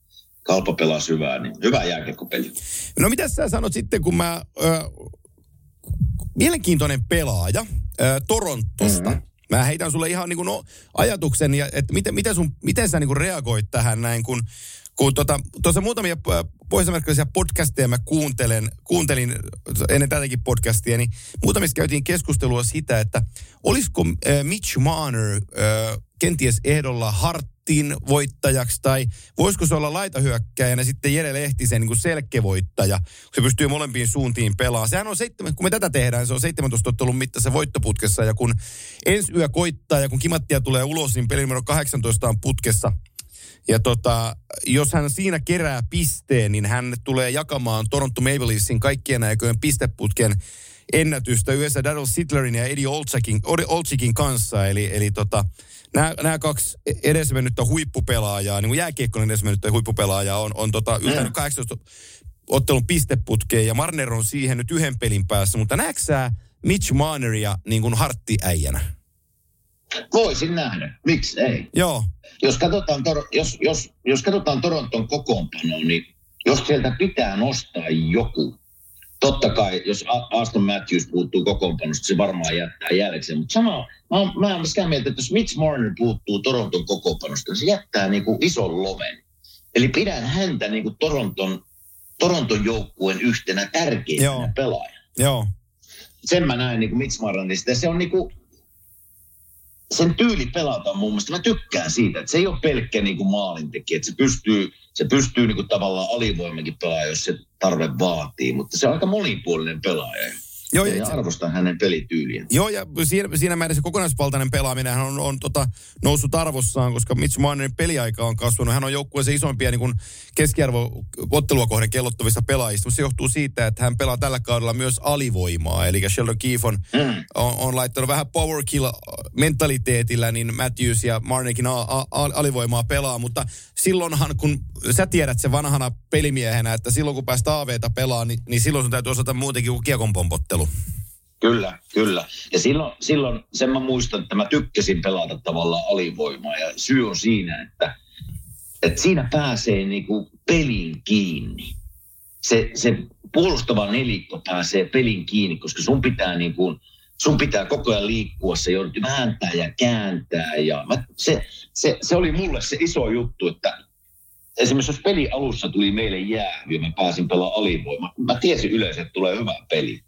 C: Kalpa pelasi hyvää, niin hyvä jääkiekkopeli.
B: No mitä sä sanot sitten, kun mä... Ö, mielenkiintoinen pelaaja ö, Torontosta. Mm-hmm. Mä heitän sulle ihan niin kuin no, ajatuksen, ja, että miten, miten, sun, miten sä niin kuin reagoit tähän näin, kun kun tuossa tota, muutamia pohjois-amerikkalaisia podcasteja mä kuuntelen, kuuntelin ennen tätäkin podcastia, niin muutamissa käytiin keskustelua sitä, että olisiko äh, Mitch Marner äh, kenties ehdolla Hartin voittajaksi, tai voisiko se olla laitahyökkäjänä sitten Jere Lehtisen niin kuin selkevoittaja, kun se pystyy molempiin suuntiin pelaamaan. Sehän on seitsemän, kun me tätä tehdään, se on 17 ottelun mittaisessa voittoputkessa, ja kun ensi yö koittaa, ja kun Kimattia tulee ulos, niin peli numero 18 on putkessa, ja tota, jos hän siinä kerää pisteen, niin hän tulee jakamaan Toronto Maple Leafsin kaikkien aikojen pisteputken ennätystä yhdessä Daryl Sittlerin ja Eddie Olczykin, Olczykin kanssa. Eli, eli tota, nämä kaksi edesmennyttä huippupelaajaa, niin kuin edesmennyttä huippupelaajaa on, on tota, yltänyt 18 ottelun pisteputkeen ja Marner on siihen nyt yhden pelin päässä. Mutta näetkö Mitch Marneria niin kuin harttiäijänä?
C: Voisin nähdä, miksi ei.
B: Joo,
C: Jos katsotaan, Tor- jos, jos, jos katsotaan Toronton kokoonpanoa, niin jos sieltä pitää nostaa joku, totta kai, jos Aston Matthews puuttuu kokoonpanosta, se varmaan jättää jälkeen. Mutta sama, mä, oon- mä olen sitä mieltä, että jos Mitch Marner puuttuu Toronton kokoonpanosta, niin se jättää niinku ison loven. Eli pidän häntä niinku Toronton, Toronton joukkueen yhtenä tärkeimpänä
B: Joo.
C: pelaajana.
B: joo.
C: Sen mä näen niinku Mitch Marnerista. Se on niinku, sen tyyli pelata on mun mielestä, mä tykkään siitä, että se ei ole pelkkä niin kuin maalintekijä, että se pystyy, se pystyy niin kuin tavallaan alivoimakin pelaamaan, jos se tarve vaatii, mutta se on aika monipuolinen pelaaja. Joo, ja, ja arvostan hänen pelityyliä.
B: Joo, ja siinä, siinä määrin se kokonaisvaltainen pelaaminen on, on tota, noussut arvossaan, koska Mitch Marnerin peliaika on kasvanut. Hän on joukkueessa isompia niin keskiarvo ottelua kohden kellottavista pelaajista, mutta se johtuu siitä, että hän pelaa tällä kaudella myös alivoimaa. Eli Sheldon Keefe on, mm. on, on laittanut vähän power kill mentaliteetillä, niin Matthews ja Marnekin a, a, a, alivoimaa pelaa, mutta silloinhan, kun sä tiedät se vanhana pelimiehenä, että silloin kun päästä AVta pelaa, niin, niin silloin sun täytyy osata muutenkin kuin kiekon pompottelu.
C: Kyllä, kyllä. Ja silloin, silloin sen mä muistan, että mä tykkäsin pelata tavallaan alivoimaa. Ja syy on siinä, että, että siinä pääsee niinku pelin kiinni. Se, se puolustava nelikko pääsee pelin kiinni, koska sun pitää niinku, sun pitää koko ajan liikkua, se joudut vääntää ja kääntää. Ja mä, se, se, se, oli mulle se iso juttu, että esimerkiksi jos peli alussa tuli meille jää ja mä pääsin pelaamaan alivoimaa, mä tiesin yleensä, että tulee hyvä peli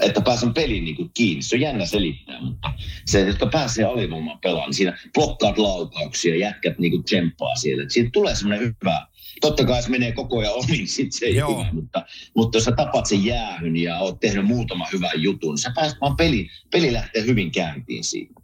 C: että pääsen peliin niin kiinni. Se on jännä selittää, mutta se, jotka pääsee alivoimaan pelaamaan, niin siinä blokkaat laukauksia, jätkät niin tsemppaa siellä. Siitä tulee semmoinen hyvä, totta kai se menee koko ajan omin, niin sitten se ei Joo. hyvä, mutta, mutta jos sä tapat sen jäähyn ja oot tehnyt muutama hyvän jutun, niin sä pääset vaan peli, peli lähtee hyvin käyntiin siitä.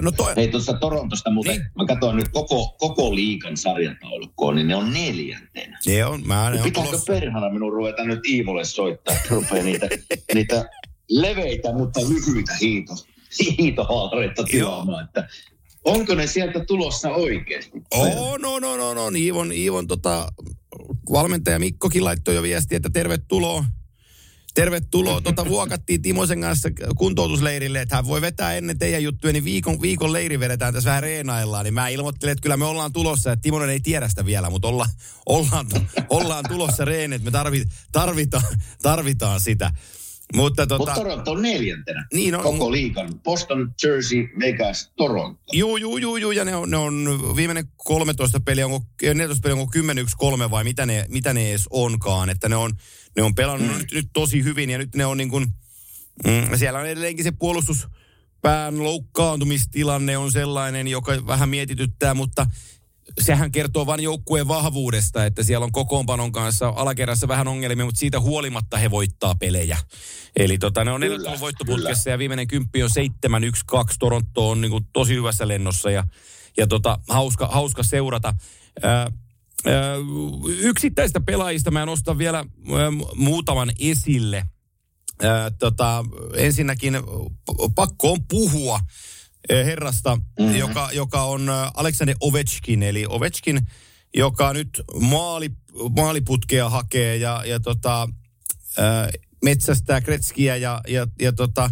B: No toi...
C: Hei tuosta Torontosta muuten, niin. mä katsoin nyt koko, koko liikan sarjataulukkoon, niin ne on neljäntenä.
B: Ne on, mä ne
C: Pitääkö tulossa... perhana minun ruveta nyt Iivolle soittaa, että rupeaa niitä, niitä leveitä, mutta lyhyitä hiito, hiitohaalareita tilaamaan, että onko ne sieltä tulossa oikeasti?
B: Oh, no, no, no, no. Iivon, Iivon tota, valmentaja Mikkokin laittoi jo viestiä, että tervetuloa Tervetuloa. Tota, vuokattiin Timosen kanssa kuntoutusleirille, että hän voi vetää ennen teidän juttuja, niin viikon, viikon leiri vedetään tässä vähän reenaillaan. Niin mä ilmoittelin, että kyllä me ollaan tulossa, että Timonen ei tiedä sitä vielä, mutta olla, ollaan, ollaan tulossa reen, että me tarvi, tarvitaan, tarvitaan sitä. Mutta tota... Mut
C: Toronto on neljäntenä niin on, koko liikan. Boston, Jersey, Vegas, Toronto.
B: Juu, juu, juu, juu, ja ne on, ne on viimeinen 13 peliä, onko 14 peliä, onko 10-1-3 vai mitä ne, mitä ne edes onkaan. Että ne on, ne on pelannut mm. nyt, nyt, tosi hyvin ja nyt ne on niin kuin, mm, siellä on edelleenkin se puolustuspään loukkaantumistilanne on sellainen, joka vähän mietityttää, mutta sehän kertoo vain joukkueen vahvuudesta, että siellä on kokoonpanon kanssa alakerrassa vähän ongelmia, mutta siitä huolimatta he voittaa pelejä. Eli tota, ne on neljättä voittoputkessa ja viimeinen kymppi on 7-1-2. Toronto on niin kuin tosi hyvässä lennossa ja, ja tota, hauska, hauska seurata. Ää, yksittäistä pelaajista mä nostan vielä muutaman esille. tota, ensinnäkin pakko on puhua herrasta, mm-hmm. joka, joka on Aleksander Ovechkin. Eli Ovechkin, joka nyt maali, maaliputkea hakee ja, ja tota, metsästää Kretskiä ja, ja, ja tota,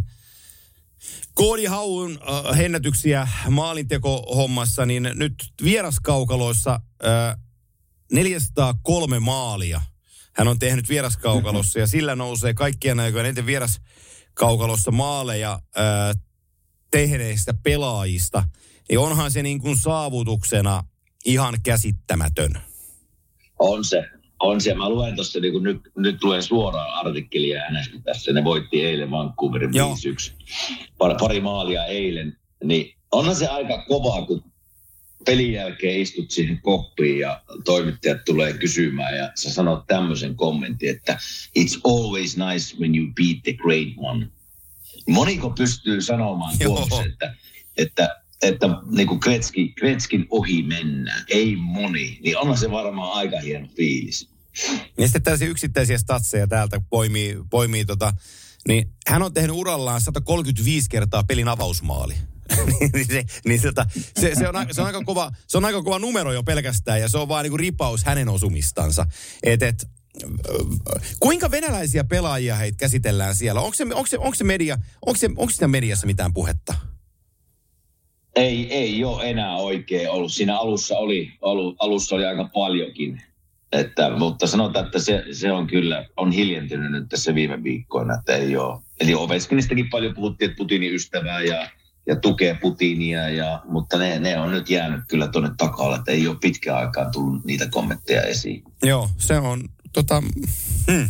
B: Koodi Haun äh, hennätyksiä maalintekohommassa, niin nyt vieraskaukaloissa äh, 403 maalia hän on tehnyt vieraskaukalossa ja sillä nousee kaikkien aikojen eniten vieraskaukalossa maaleja ää, tehneistä pelaajista. Niin onhan se niin kuin saavutuksena ihan käsittämätön.
C: On se. On se. Mä luen tuossa, niin nyt, nyt luen suoraan artikkelia hänestä tässä. Ne voitti eilen Vancouverin 5-1. Pari, pari maalia eilen. Niin onhan se aika kova, kun pelin jälkeen istut siihen koppiin ja toimittajat tulee kysymään ja sä sanot tämmöisen kommentin, että it's always nice when you beat the great one. Moniko pystyy sanomaan tuossa, että, että, että niin kuin Kretski, Kretskin ohi mennään, ei moni, niin onhan se varmaan aika hieno fiilis.
B: Ja sitten tällaisia yksittäisiä statseja täältä poimii, poimii tota, niin hän on tehnyt urallaan 135 kertaa pelin avausmaali. niin se, niin tota, se, se, on, se, on aika kova, se on aika kova numero jo pelkästään ja se on vaan niinku ripaus hänen osumistansa. Et, et, kuinka venäläisiä pelaajia heitä käsitellään siellä? Onko se, onko se, onko se, media, onko se, onko siinä mediassa mitään puhetta?
C: Ei, ei ole enää oikein ollut. Siinä alussa oli, ollut, alussa oli aika paljonkin. Että, mutta sanotaan, että se, se on kyllä, on hiljentynyt nyt tässä viime viikkoina, että ei ole. Eli Ovechkinistäkin paljon puhuttiin, että Putinin ystävää ja ja tukee Putinia, ja, mutta ne, ne on nyt jäänyt kyllä tuonne takalle, että ei ole pitkään aikaan tullut niitä kommentteja esiin.
B: Joo, se on, tota, hmm.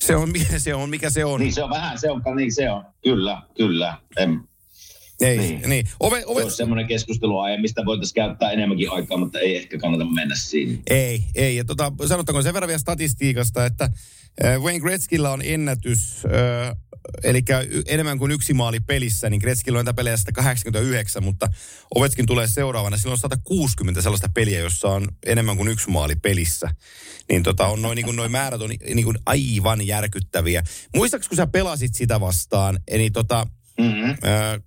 B: se on, se on mikä se on.
C: Niin se on vähän, se on, niin se on, kyllä, kyllä. En,
B: Ei,
C: Niin.
B: niin. niin. Ove,
C: Se
B: ove,
C: olisi semmoinen keskustelu aihe, mistä voitaisiin käyttää enemmänkin aikaa, mutta ei ehkä kannata mennä siinä.
B: Ei, ei. Ja tota, sanottakoon sen verran vielä statistiikasta, että äh, Wayne Gretzkillä on ennätys, äh, eli enemmän kuin yksi maali pelissä, niin Gretzkillä on näitä pelejä 189, mutta Ovetskin tulee seuraavana. Silloin on 160 sellaista peliä, jossa on enemmän kuin yksi maali pelissä. Niin tota, on noin, niin kuin, noin määrät on niin kuin aivan järkyttäviä. Muistaakseni, kun sä pelasit sitä vastaan, eli tota,
C: Mm-hmm.
B: Ää,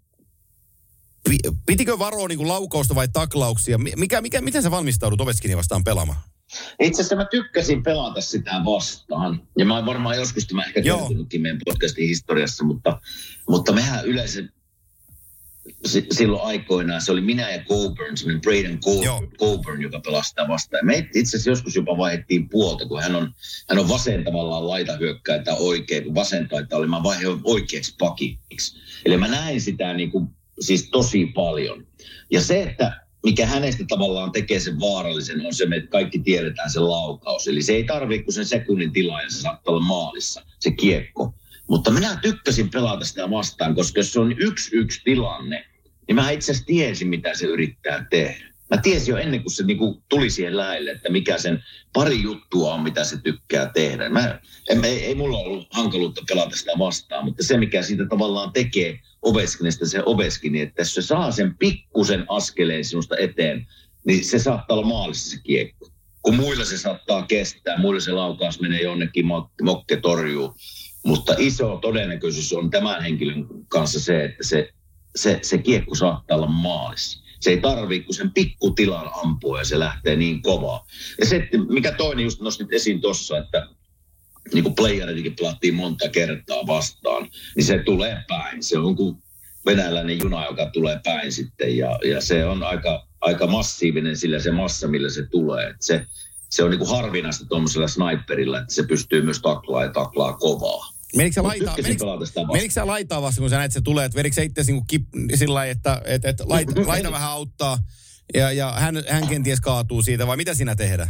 B: pi- pitikö varoa niin kuin laukausta vai taklauksia? Mi- Mikä, mikä, miten sä valmistaudut Ovechkinia vastaan pelaamaan?
C: Itse asiassa mä tykkäsin pelata sitä vastaan. Ja mä oon varmaan joskus tämä ehkä kertonutkin meidän podcastin historiassa, mutta, mutta mehän yleensä si- silloin aikoinaan, se oli minä ja Coburn, semmoinen Braden. Coburn, Coburn joka pelasi sitä vastaan. Me itse asiassa joskus jopa vaihdettiin puolta, kun hän on, hän on vasen tavallaan laitahyökkäjä tai oikein, kun vasen taitaa oli, mä vaihdoin oikeaksi pakiksi. Eli mä näin sitä niin kuin, siis tosi paljon. Ja se, että mikä hänestä tavallaan tekee sen vaarallisen, on se, että kaikki tiedetään se laukaus. Eli se ei tarvitse kuin sen sekunnin tilaa ja se saattaa olla maalissa, se kiekko. Mutta minä tykkäsin pelata sitä vastaan, koska jos se on yksi yksi tilanne, niin mä itse asiassa tiesin, mitä se yrittää tehdä. Mä tiesin jo ennen kuin se niinku tuli siihen lähelle, että mikä sen pari juttua on, mitä se tykkää tehdä. Mä, en, ei, ei mulla ollut hankaluutta pelata sitä vastaan, mutta se, mikä siitä tavallaan tekee Oveskinista se Oveskini, että jos se saa sen pikkusen askeleen sinusta eteen, niin se saattaa olla maalissa se kiekko. Kun muilla se saattaa kestää, muilla se laukaus menee jonnekin, mok- mokke torjuu. Mutta iso todennäköisyys on tämän henkilön kanssa se, että se, se, se kiekko saattaa olla maalissa. Se ei tarvitse kuin sen pikkutilan ampua ja se lähtee niin kovaa. Ja se, että mikä toinen just nostit esiin tuossa, että niin kuin playeritinkin pelattiin monta kertaa vastaan, niin se tulee päin. Se on kuin venäläinen juna, joka tulee päin sitten ja, ja se on aika, aika massiivinen sillä se massa, millä se tulee. Et se, se on niin kuin harvinaista tuommoisella sniperilla, että se pystyy myös taklaa ja taklaa kovaa.
B: Menikö sä laitaa, menikö, menikö sä laitaa vasta, kun sä näet, että se tulee, että vedikö sä itse niin kip, sillä lailla, että, että, että laita, laita vähän auttaa ja, ja hän, hän kenties kaatuu siitä, vai mitä sinä tehdä?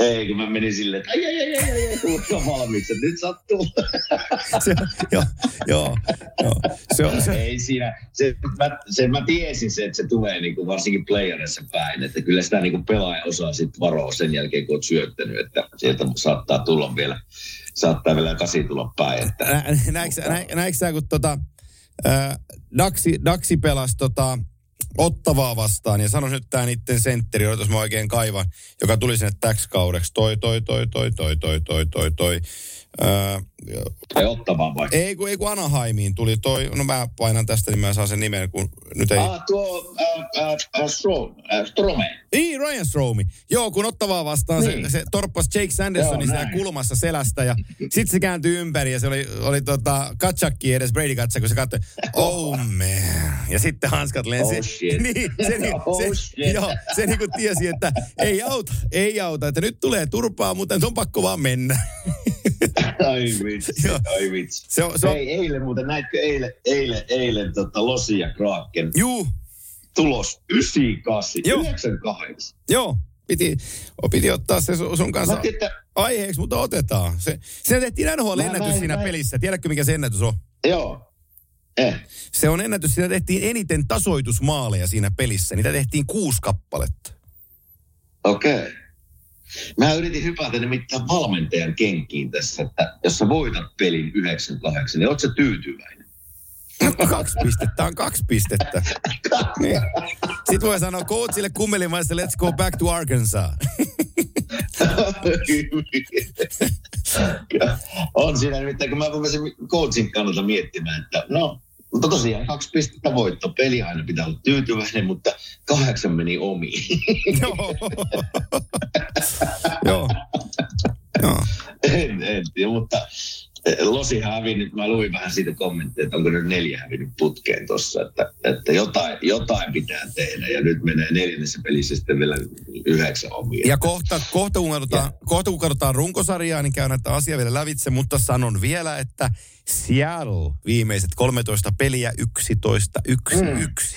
C: Ei, kun mä menin silleen, että ai, ai, ai, ai, ai, ai, valmiiksi, että nyt sattuu.
B: Se, joo, joo, joo. Se on, se,
C: Ei siinä, se, mä, se, mä tiesin se, että se tulee niin kuin varsinkin playerissa päin, että kyllä sitä niin kuin pelaaja osaa sitten varoa sen jälkeen, kun oot syöttänyt, että sieltä saattaa tulla vielä, saattaa vielä kasi tulla päin. Että,
B: Nä, näetkö, sä- nä, sä, kun tota, äh, Daxi, Daxi pelasi tota, Ottavaa vastaan, ja sanois nyt tää niitten sentteri, jos mä oikein kaivan, joka tuli sinne täksi kaudeksi. Toi, toi, toi, toi, toi, toi, toi, toi, toi. Äh,
C: tai ottamaan vai?
B: ei, kun, ei kun Anaheimiin tuli toi, no mä painan tästä, niin mä saan sen nimen, kun nyt ei...
C: Ah, tuo äh, äh, äh, Stro, äh, Strome.
B: Niin, Ryan Stromi. Joo, kun ottavaa vastaan
C: Niin.
B: se, se torppasi Jake Sandersonin
C: Joo,
B: siellä kulmassa selästä ja sitten se kääntyi ympäri ja se oli, oli tota, Katsakki edes Brady Katsa, kun se katsoi, oh man. Ja sitten hanskat lensi.
C: Oh, shit.
B: niin, se, niin,
C: Oh,
B: se,
C: shit.
B: joo, se niin kuin tiesi, että ei auta, ei auta, että nyt tulee turpaa, mutta on pakko vaan mennä.
C: Ai vitsi, ai vitsi.
B: Se on, se on,
C: Hei, eilen muuten, näitkö eilen, eilen, eilen tota Losi ja Kraken
B: juu,
C: tulos 98,
B: Joo.
C: 98.
B: joo, piti, piti ottaa se sun kanssa
C: Mä että,
B: aiheeksi, mutta otetaan. Se, se tehtiin
C: Mä
B: NHL-ennätys siinä
C: näin-
B: pelissä. Tiedätkö, mikä se ennätys on?
C: joo, eh.
B: Se on ennätys, siinä tehtiin eniten tasoitusmaaleja siinä pelissä. Niitä tehtiin kuusi kappaletta.
C: Okei. Okay. Mä yritin hypätä nimittäin valmentajan kenkiin tässä, että jos sä voitat pelin 98, niin oot sä tyytyväinen?
B: kaksi pistettä on kaksi pistettä. Niin. Sitten voi sanoa coachille kummelimaista, let's go back to Arkansas.
C: on siinä nimittäin, kun mä rupesin coachin kannalta miettimään, että no, mutta tosiaan kaksi pistettä voitto. Peli aina pitää olla tyytyväinen, mutta kahdeksan meni omiin.
B: Joo. Joo. Joo.
C: en, en tiedä, mutta eh, Losi hävinnyt, mä luin vähän siitä kommentteja, että onko nyt neljä hävinnyt putkeen tuossa, että, että jotain, jotain pitää tehdä ja nyt menee neljännessä pelissä sitten vielä yhdeksän omia.
B: Ja kohta, kohta, kun katsotaan, kohta kun katsotaan runkosarjaa, niin käyn näitä asiaa vielä lävitse, mutta sanon vielä, että Seattle viimeiset 13 peliä 11, 1,
C: Mm.
B: 1.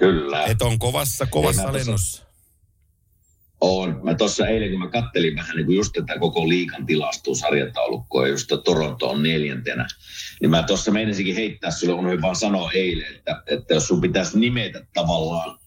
C: Kyllä.
B: Et on kovassa, kovassa
C: tuossa-
B: lennossa.
C: On. Mä tuossa eilen, kun mä kattelin vähän niin kuin just tätä koko liikan tilastoa, sarjataulukkoa, ja just Toronto on neljäntenä, niin mä tuossa meinasinkin heittää sulle, unohdin vaan sanoa eilen, että, että jos sun pitäisi nimetä tavallaan,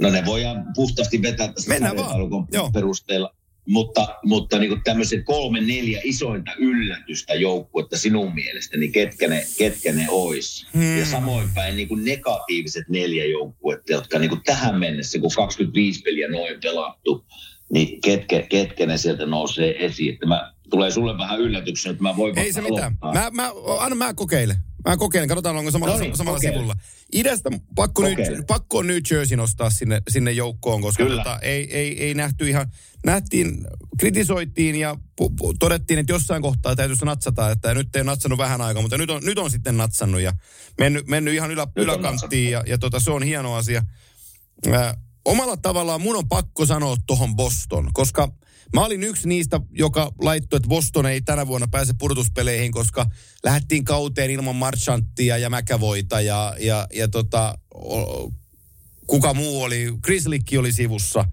C: no ne voidaan puhtaasti vetää tässä sarjataulukon
B: Joo.
C: perusteella, mutta, mutta niin kuin tämmöiset kolme, neljä isointa yllätystä joukkuetta sinun mielestä, niin ketkä ne, ketkä ne ois?
B: Hmm.
C: Ja samoin päin niin kuin negatiiviset neljä joukkuetta, jotka niin kuin tähän mennessä, kun 25 peliä noin pelattu, niin ketkä, ketkä ne sieltä nousee esiin. Että mä, tulee sulle vähän yllätyksenä, että mä voin
B: Ei se mitään. Mä, mä, anna mä kokeilen. Mä kokeilen, katsotaan onko samalla,
C: No niin,
B: samalla sivulla. Idästä pakko, nyt,
C: Kokeile.
B: pakko on New Jersey nostaa sinne, sinne joukkoon, koska
C: Kyllä.
B: tota, ei, ei, ei nähty ihan, nähtiin, kritisoitiin ja pu, pu, todettiin, että jossain kohtaa täytyisi natsata, että nyt ei ole natsannut vähän aikaa, mutta nyt on, nyt on sitten natsannut ja mennyt, mennyt ihan ylä,
C: Nyt
B: yläkanttiin ja, ja tota, se on hieno asia. Ää, omalla tavallaan mun on pakko sanoa tuohon Boston, koska mä olin yksi niistä, joka laittoi, että Boston ei tänä vuonna pääse pudotuspeleihin, koska lähdettiin kauteen ilman Marchanttia ja Mäkävoita ja, ja, ja tota, kuka muu oli, Chris Lickki oli sivussa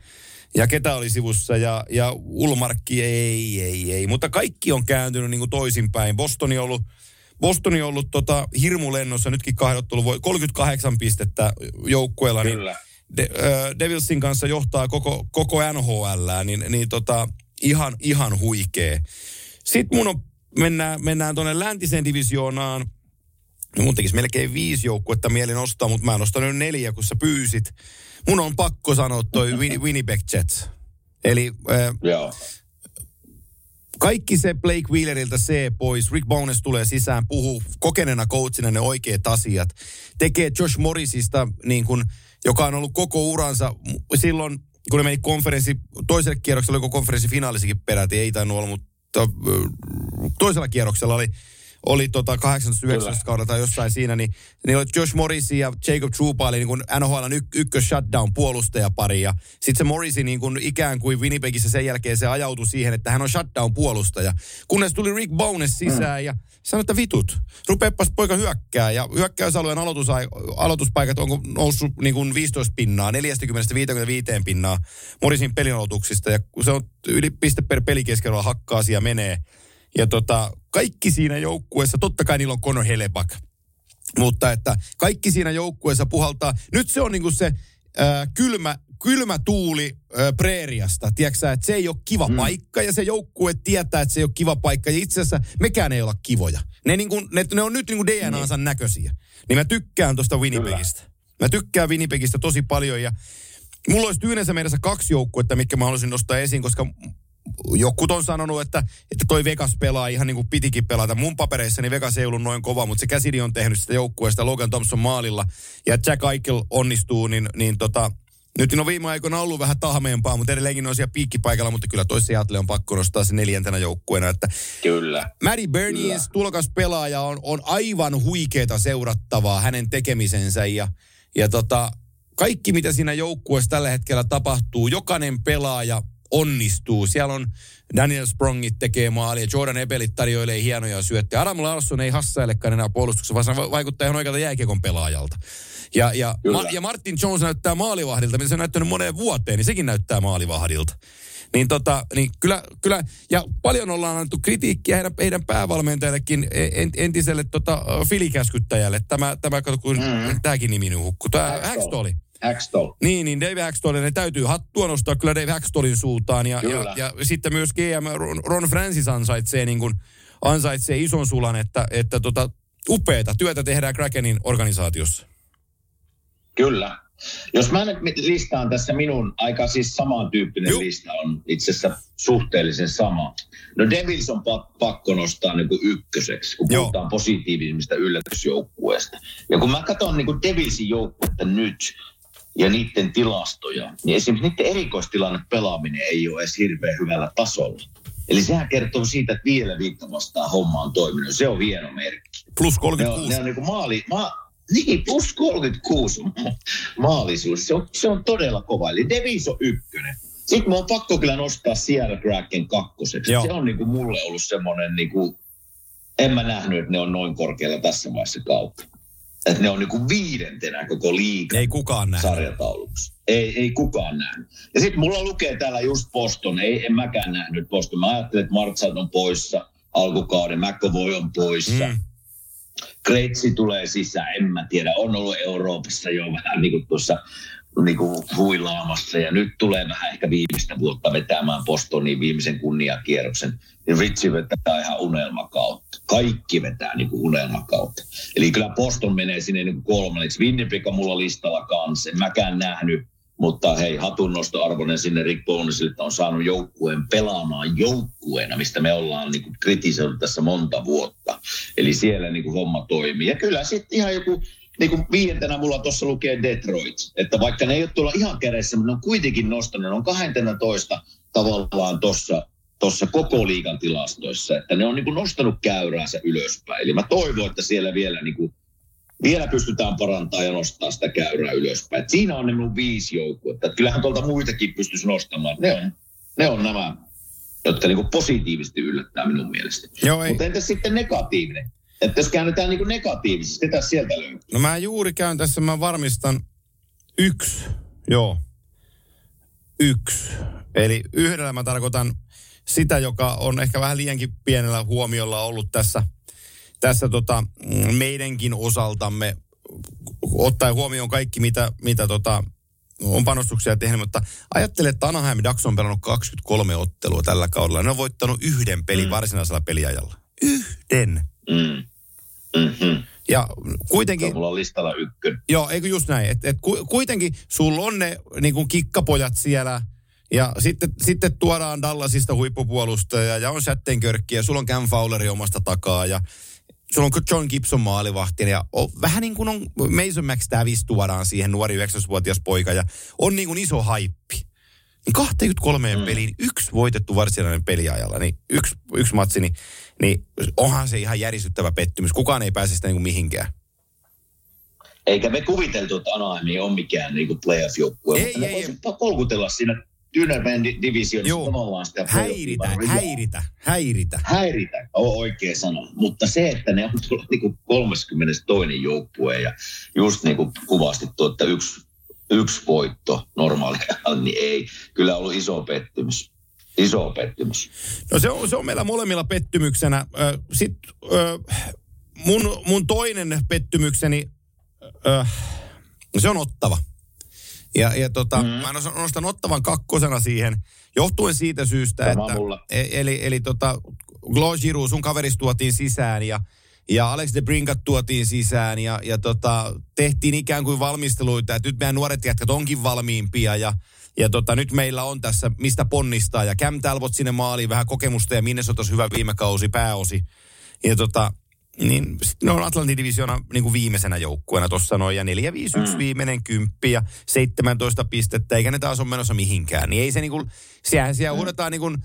B: ja ketä oli sivussa ja, ja Ulmarkki ei, ei, ei. Mutta kaikki on kääntynyt niin kuin toisinpäin. Bostoni on ollut, Bostoni on ollut tota, hirmulennossa, nytkin kahdottelu voi 38 pistettä joukkueella. Niin
C: Kyllä.
B: De, äh, Devilsin kanssa johtaa koko, koko NHL, niin, niin tota, ihan, ihan huikee. Sitten mun on, mennään, mennään tuonne läntiseen divisioonaan. No mun tekisi melkein viisi joukkuetta mieli nostaa, mutta mä nostan nyt neljä, kun sä pyysit. Mun on pakko sanoa toi Win- Winnipeg Jets. Eli äh,
C: Joo.
B: kaikki se Blake Wheeleriltä se pois. Rick Bones tulee sisään, puhuu kokeneena coachina ne oikeat asiat. Tekee Josh Morrisista, niin kuin, joka on ollut koko uransa. Silloin, kun ne meni konferenssi, toiselle kierrokselle, oliko konferenssifinaalisikin peräti, ei tainnut olla, mutta toisella kierroksella oli oli tota 18 kaudella tai jossain siinä, niin, niin oli Josh Morris ja Jacob Trouba oli niin kuin NHLn y- ykkös shutdown puolustajapari ja sitten se Morrisi niin kuin ikään kuin Winnipegissä sen jälkeen se ajautui siihen, että hän on shutdown puolustaja. Kunnes tuli Rick Bones sisään ja sanoi, että vitut, rupeepas poika hyökkää ja hyökkäysalueen aloitusai- aloituspaikat onko noussut niin kuin 15 pinnaa, 40-55 pinnaa Morrisin pelinolotuksista ja kun se on yli piste per pelikeskerolla hakkaa ja menee. Ja tota, kaikki siinä joukkueessa, totta kai niillä on Conor Helebak, mutta että kaikki siinä joukkueessa puhaltaa. Nyt se on niinku se äh, kylmä, kylmä tuuli äh, preeriasta, tiedätkö että se ei ole kiva mm. paikka ja se joukkue tietää, että se ei ole kiva paikka ja itse asiassa mekään ei olla kivoja. Ne, niinku, ne, ne on nyt niinku DNAnsa niin. näköisiä. Niin mä tykkään tuosta Winnipegistä. Mä tykkään Winnipegistä tosi paljon ja mulla olisi tyynensä mielessä kaksi joukkuetta, mitkä mä haluaisin nostaa esiin, koska Jokut on sanonut, että, että toi Vegas pelaa ihan niin kuin pitikin pelata. Mun papereissani Vegas ei ollut noin kova, mutta se Käsidi on tehnyt sitä joukkueesta Logan Thompson maalilla. Ja Jack Eichel onnistuu, niin, niin tota, nyt on viime aikoina ollut vähän tahmeempaa, mutta edelleenkin on siellä piikkipaikalla, mutta kyllä toi Seattle on pakko nostaa se neljäntenä joukkueena. Että
C: Kyllä.
B: Maddie Bernies, tulokas pelaaja, on, on aivan huikeeta seurattavaa hänen tekemisensä ja, ja tota, kaikki mitä siinä joukkueessa tällä hetkellä tapahtuu, jokainen pelaaja onnistuu. Siellä on Daniel Sprongit tekee maalia, Jordan Ebelit tarjoilee hienoja syöttejä. Adam Larsson ei hassailekaan enää puolustuksessa, vaan vaikuttaa ihan oikealta jääkiekon pelaajalta. Ja, ja,
C: Kyllä.
B: Ma- ja Martin Jones näyttää maalivahdilta, mitä se on näyttänyt moneen vuoteen, niin sekin näyttää maalivahdilta. Niin tota, niin kyllä, kyllä, ja paljon ollaan annettu kritiikkiä heidän, heidän päävalmentajallekin, en, entiselle tota, filikäskyttäjälle. Tämä, tämä kun mm. tämäkin nimi nyt hukkuu. Tämä
C: Hackstall.
B: Hackstall.
C: Hackstall.
B: Niin, niin Dave Hackstallille täytyy hattua nostaa kyllä Dave Hackstallin suuntaan. Ja,
C: Kyllä.
B: ja, ja, sitten myös GM Ron, Ron Francis ansaitsee, niin kuin, ansaitsee ison sulan, että, että tota, upeata työtä tehdään Krakenin organisaatiossa.
C: Kyllä. Jos mä nyt listaan tässä minun aika siis samantyyppinen
B: Joo.
C: lista on itse asiassa suhteellisen sama. No Devils on pa- pakko nostaa niin kuin ykköseksi, kun
B: Joo.
C: puhutaan positiivisimmista yllätysjoukkueesta. Ja kun mä katson niin kuin Devilsin joukkuetta nyt ja niiden tilastoja, niin esimerkiksi niiden erikoistilanne pelaaminen ei ole edes hirveän hyvällä tasolla. Eli sehän kertoo siitä, että vielä viikko vastaan homma on toiminut. Se on hieno merkki.
B: Plus
C: Ne
B: 36.
C: on, ne on niin kuin maali, ma, niin, plus 36 maalisuus. Se on, se on todella kova. Eli Devis on ykkönen. Sitten mä oon pakko kyllä nostaa Sierra Kraken kakkoseksi.
B: Joo.
C: Se on niin kuin mulle ollut semmoinen, niin kuin, en mä nähnyt, että ne on noin korkealla tässä vaiheessa kautta. Että ne on niinku viidentenä koko liiga
B: Ei kukaan nähnyt.
C: sarjatauluksi. Ei, ei kukaan nähnyt. Ja sitten mulla lukee täällä just Boston. Ei, en mäkään nähnyt Boston. Mä ajattelin, että Martzat on poissa alkukauden. McAvoy on poissa.
B: Mm.
C: Kreitsi tulee sisään, en mä tiedä. On ollut Euroopassa jo vähän niin kuin tuossa niin kuin huilaamassa ja nyt tulee vähän ehkä viimeistä vuotta vetämään Bostoniin viimeisen kunniakierroksen. Niin Ritsi vetää ihan unelmakautta. Kaikki vetää niin kuin unelmakautta. Eli kyllä Boston menee sinne niin kolmanneksi. Winnipeg on mulla listalla kanssa. En mäkään nähnyt, mutta hei, hatunnostoarvoinen sinne Rick Bonesille, että on saanut joukkueen pelaamaan joukkueena, mistä me ollaan niin kritisoitu tässä monta vuotta. Eli siellä niin kuin homma toimii. Ja kyllä sitten ihan joku niin kuin viidentenä mulla tuossa lukee Detroit. Että vaikka ne ei ole tuolla ihan kädessä, mutta ne on kuitenkin nostanut. Ne on 12 tavallaan tuossa tuossa koko liigan tilastoissa, että ne on niin kuin nostanut käyräänsä ylöspäin. Eli mä toivon, että siellä vielä, niin kuin, vielä pystytään parantamaan ja nostaa sitä käyrää ylöspäin. Et siinä on ne mun viisi joukkuetta. Että kyllähän tuolta muitakin pystyisi nostamaan. Ne on, ne on nämä, jotka niin kuin positiivisesti yllättää minun mielestä.
B: Joo, ei.
C: Mutta entäs sitten negatiivinen? Että jos käännetään niin negatiivisesti, ketä sieltä löytyy?
B: No mä juuri käyn tässä, mä varmistan yksi, joo, yksi. Eli yhdellä mä tarkoitan sitä, joka on ehkä vähän liiankin pienellä huomiolla ollut tässä, tässä tota, mm, meidänkin osaltamme, ottaen huomioon kaikki, mitä, mitä tota, on panostuksia tehnyt, mutta ajattele, että Anaheim Ducks on pelannut 23 ottelua tällä kaudella. Ne on voittanut yhden pelin mm. varsinaisella peliajalla. Yhden.
C: Mm. Mm-hmm.
B: Ja kuitenkin...
C: on mulla listalla ykkönen.
B: Joo, eikö just näin. Et, et ku, kuitenkin sulla on ne niin kuin kikkapojat siellä ja sitten, sitten tuodaan Dallasista huippupuolustaja ja on Shattenkirkki ja sulla on Cam Fowleri omasta takaa ja sulla on John Gibson maalivahti ja on, vähän niin kuin on Mason McStavis tuodaan siihen nuori 9-vuotias poika ja on niin kuin iso haippi. Niin 23 mm. peliin yksi voitettu varsinainen peliajalla, niin yksi, yksi matsi, niin, niin onhan se ihan järisyttävä pettymys. Kukaan ei pääse sitä niin kuin mihinkään.
C: Eikä me kuviteltu, että Anaheim on mikään niin kuin playoff-joukkue.
B: Ei, ei,
C: voisivat kolkutella siinä Tynäven divisionissa
B: Joo.
C: tavallaan sitä
B: Häiritä,
C: playoffia.
B: häiritä, häiritä.
C: Häiritä, on oikea sana. Mutta se, että ne on tuolla niin kuin 32. joukkue ja just niin kuin kuvasti tuo, että yksi, yksi voitto normaaliajalla, niin ei. Kyllä ollut iso pettymys. Iso pettymys.
B: No se on, se on meillä molemmilla pettymyksenä. Sitten mun, mun toinen pettymykseni, se on ottava. Ja, ja tota, mm. mä nostan- ottavan kakkosena siihen, johtuen siitä syystä,
C: Sama
B: että...
C: mulla.
B: e- Eli, eli tota, Glo Giroux, sun kaveris tuotiin sisään ja, ja Alex de Brinkat tuotiin sisään ja, ja tota, tehtiin ikään kuin valmisteluita, että nyt meidän nuoret jätkät onkin valmiimpia ja, ja tota, nyt meillä on tässä mistä ponnistaa ja Cam Talbot sinne maaliin, vähän kokemusta ja Minnesotas hyvä viime kausi, pääosi. Ja tota, niin ne on Atlantin divisioona niin kuin viimeisenä joukkueena tuossa noin, ja 4-5-1 mm. viimeinen kymppi ja 17 pistettä, eikä ne taas ole menossa mihinkään. Niin ei se niin kuin, siellä, siellä mm. huudetaan niin kuin,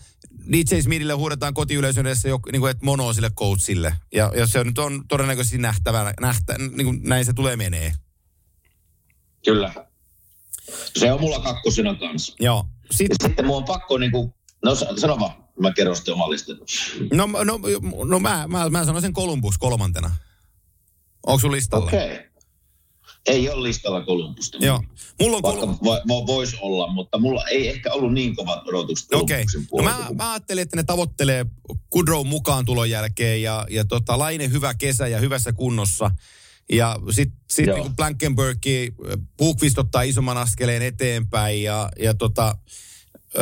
B: DJ Smithille huudetaan kotiyleisön edessä, jo, niin kuin, että mono sille coachille. Ja, ja se nyt on todennäköisesti nähtävänä, nähtä, niin kuin näin se tulee menee.
C: Kyllä. Se on mulla kakkosena kanssa.
B: Joo.
C: Ja
B: Sitten,
C: sitten mun on pakko niin kuin, no sa- sano vaan, mä kerron sitten oman listan.
B: no, no, no mä, mä, mä sanon sen Columbus kolmantena. Onko sun listalla?
C: Okei. Okay. Ei ole listalla Kolumbusta.
B: Joo. Mulla on
C: Vaikka
B: Columbus.
C: vo, vo, voisi olla, mutta mulla ei ehkä ollut niin kovat odotukset
B: Okei.
C: Kolumbusin
B: No mä, mä ajattelin, että ne tavoittelee Kudrow mukaan tulon jälkeen ja, ja tota, Laine hyvä kesä ja hyvässä kunnossa. Ja sitten sit
C: Joo.
B: niinku Blankenbergi, Bukvist ottaa isomman askeleen eteenpäin ja, ja tota, ö,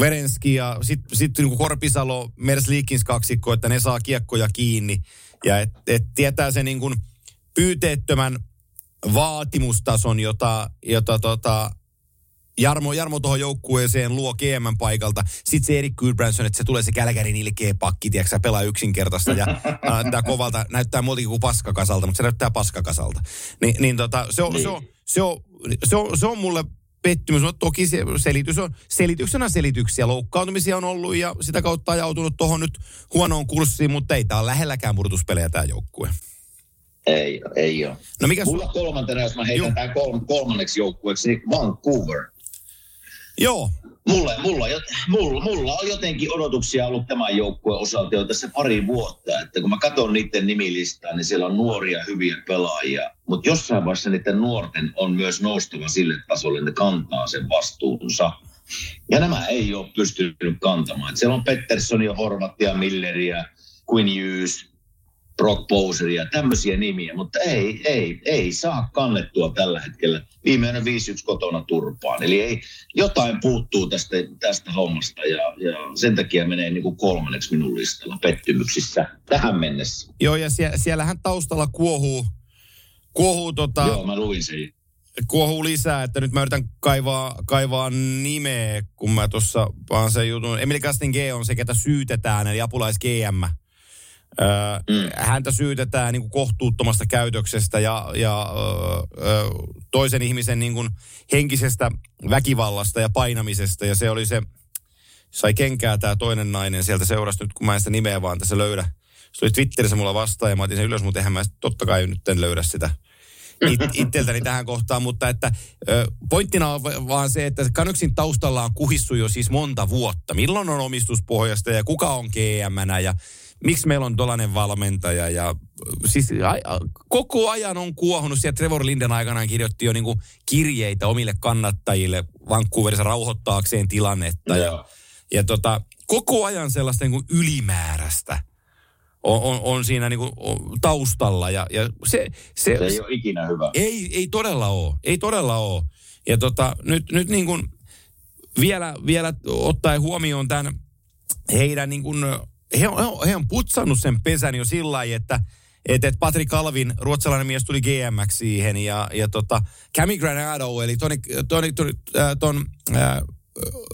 B: Verenski ja sitten sit niinku Korpisalo, Mers Liikins kaksikko, että ne saa kiekkoja kiinni. Ja et, et tietää sen niinku pyyteettömän vaatimustason, jota, jota tota, Jarmo, Jarmo tuohon joukkueeseen luo GM paikalta. Sitten se Erik Gudbranson, että se tulee se Kälkärin ilkeä pakki, tiedätkö, sä pelaa yksinkertaista ja näyttää kovalta, näyttää muutakin kuin paskakasalta, mutta se näyttää paskakasalta. Ni, niin tota, se on, se, on, se, on, se, on, se on mulle pettymys, mutta toki se selitys on, selityksenä selityksiä. Loukkaantumisia on ollut ja sitä kautta ajautunut tuohon nyt huonoon kurssiin, mutta ei tämä ole lähelläkään pudotuspelejä tämä joukkue.
C: Ei, ei ole.
B: No mikä
C: Mulla kolmantena, jos mä heitän tämän kolm, kolmanneksi joukkueeksi, niin Vancouver.
B: Joo,
C: Mulla, mulla, mulla, mulla on jotenkin odotuksia ollut tämän joukkueen osalta jo tässä pari vuotta. Että kun mä katson niiden nimilistaa, niin siellä on nuoria hyviä pelaajia. Mutta jossain vaiheessa niiden nuorten on myös noustava sille tasolle, että ne kantaa sen vastuunsa. Ja nämä ei ole pystynyt kantamaan. Et siellä on Petterssonia, Horvattia, Milleriä, Quinn Hughes, Brock Bowseria, tämmöisiä nimiä, mutta ei, ei, ei saa kannettua tällä hetkellä. Viimeinen 5-1 kotona turpaan. Eli ei, jotain puuttuu tästä, tästä hommasta ja, ja sen takia menee niin kuin kolmanneksi minun listalla pettymyksissä tähän mennessä.
B: Joo, ja sie, siellähän taustalla kuohuu, kuohuu tota...
C: Joo, mä luin sen
B: kuohuu lisää, että nyt mä yritän kaivaa, kaivaa nimeä, kun mä tuossa vaan sen jutun. Emily Castin G on se, ketä syytetään, eli apulais GM. Mm. Häntä syytetään niin kuin kohtuuttomasta käytöksestä ja, ja öö, toisen ihmisen niin kuin henkisestä väkivallasta ja painamisesta. Ja se oli se, sai kenkää tämä toinen nainen sieltä seurasi nyt, kun mä en sitä nimeä vaan tässä löydä. Se oli Twitterissä mulla vastaan ja mä otin sen ylös, mutta eihän mä totta kai nyt en löydä sitä it, itseltäni tähän kohtaan, mutta että pointtina on vaan se, että Canucksin taustalla on kuhissu jo siis monta vuotta. Milloin on omistuspohjasta ja kuka on gm ja miksi meillä on tuollainen valmentaja ja siis a, a, koko ajan on kuohunut. Siellä Trevor Linden aikanaan kirjoitti jo niinku kirjeitä omille kannattajille Vancouverissa rauhoittaakseen tilannetta. Ja, ja tota, koko ajan sellaista niinku ylimääräistä on, on, on siinä niinku taustalla. Ja, ja se,
C: se, se ei ole ikinä hyvä.
B: Ei, ei todella ole. Ei todella ole. Ja tota, nyt, nyt niin kuin vielä, vielä ottaen huomioon tämän heidän niin kuin, he, on, he on putsannut sen pesän jo sillä lailla, että että et Patrick Calvin, ruotsalainen mies, tuli GMX siihen ja, ja tota, Cami Granado, eli Tony, Tony, Tony, äh, ton, äh,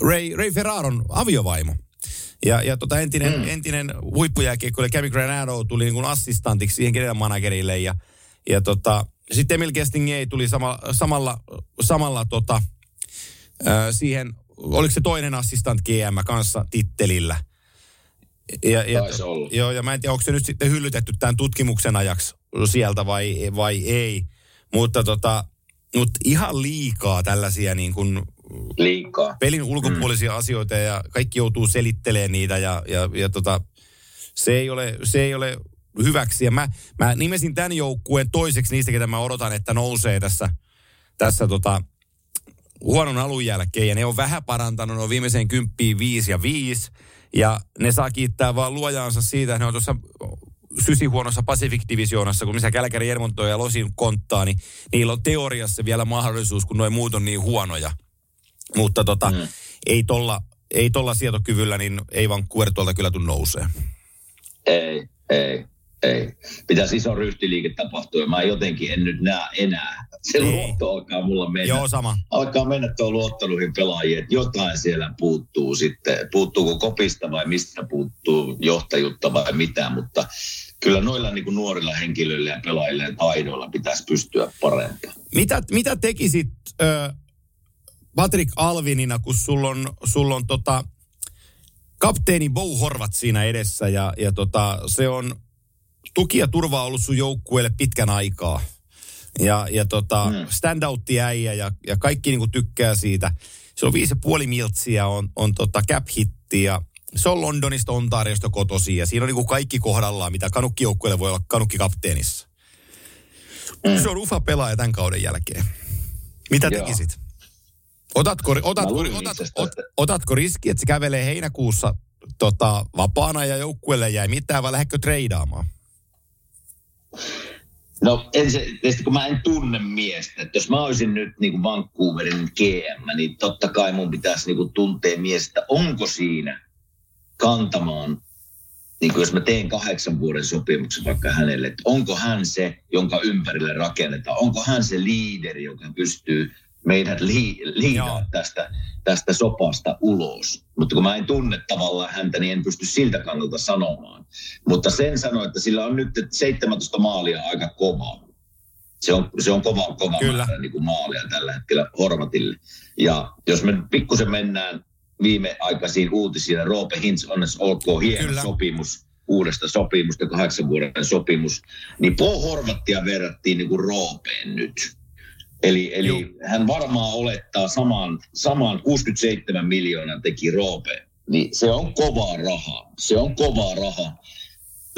B: Ray, Ray Ferraron aviovaimo. Ja, ja tota entinen, mm. entinen huippujääkiekkoilija Cami Granado tuli niin kuin assistantiksi siihen general managerille ja, ja tota, sitten Emil Gestinge tuli sama, samalla, samalla tota, äh, siihen, oliko se toinen assistant GM kanssa tittelillä – ja, ja, joo, ja mä en tiedä, onko se nyt sitten hyllytetty tämän tutkimuksen ajaksi sieltä vai, vai ei. Mutta tota, mutta ihan liikaa tällaisia niin kuin
C: liikaa.
B: pelin ulkopuolisia mm. asioita ja kaikki joutuu selittelemään niitä ja, ja, ja tota, se, ei ole, se ei ole hyväksi. Ja mä, mä nimesin tämän joukkueen toiseksi niistä, ketä mä odotan, että nousee tässä, tässä tota, huonon alun jälkeen. Ja ne on vähän parantanut, ne on viimeiseen kymppiin viisi ja viisi. Ja ne saa kiittää vaan luojaansa siitä, että ne on tuossa sysihuonossa Pacific Divisionassa, kun missä Kälkäri, Edmonton ja Losin konttaa, niin niillä on teoriassa vielä mahdollisuus, kun noin muut on niin huonoja. Mutta tota, mm. ei tolla, ei tolla sietokyvyllä, niin ei vaan tuolta kyllä tule nousee.
C: Ei, ei ei. Pitäisi iso ryhtiliike tapahtua ja mä jotenkin en nyt näe enää. Se ei. luotto alkaa mulla mennä.
B: Joo, sama.
C: Alkaa mennä tuo luotteluihin pelaajia, että jotain siellä puuttuu sitten. Puuttuuko kopista vai mistä puuttuu johtajuutta vai mitä, mutta kyllä noilla niin kuin nuorilla henkilöillä ja pelaajilla ja taidoilla pitäisi pystyä parempaan.
B: Mitä, mitä tekisit äh, Patrick Alvinina, kun sulla on, sulla on tota, kapteeni Bo Horvat siinä edessä ja, ja tota, se on tuki ja turva on ollut sun joukkueelle pitkän aikaa. Ja, ja tota, mm. standoutti äijä ja, ja kaikki niinku tykkää siitä. Se on viisi ja puoli miltsiä, on, on tota cap hitti ja se on Londonista, Ontariosta kotosi ja siinä on niinku kaikki kohdallaan, mitä kanukkijoukkueelle voi olla kanukkikapteenissa. Mm. Se on ufa pelaaja tämän kauden jälkeen. Mitä Joo. tekisit? Otatko, otatko, otat, ot, otatko riski, että se kävelee heinäkuussa tota, vapaana ja joukkueelle jäi mitään, vai lähdetkö treidaamaan?
C: No ensin, kun mä en tunne miestä, että jos mä olisin nyt niin kuin Vancouverin GM, niin totta kai mun pitäisi niin kuin tuntea miestä, onko siinä kantamaan, niin kuin jos mä teen kahdeksan vuoden sopimuksen vaikka hänelle, että onko hän se, jonka ympärille rakennetaan, onko hän se liideri, joka pystyy meidät li, tästä, tästä sopasta ulos. Mutta kun mä en tunne tavallaan häntä, niin en pysty siltä kannalta sanomaan. Mutta sen sanoin, että sillä on nyt 17 maalia aika kova. Se on, se on kova, kova Kyllä. määrä niin kuin maalia tällä hetkellä Horvatille. Ja jos me pikkusen mennään viimeaikaisiin uutisiin, Roope Hintz, onnes olkoon hieno Kyllä. sopimus, uudesta sopimusta, kahdeksan vuoden sopimus, niin Paul Horvattia verrattiin niin kuin Roopeen nyt Eli, eli hän varmaan olettaa samaan, samaan 67 miljoonaa teki Roope. Niin se on kovaa rahaa. Se on kovaa rahaa.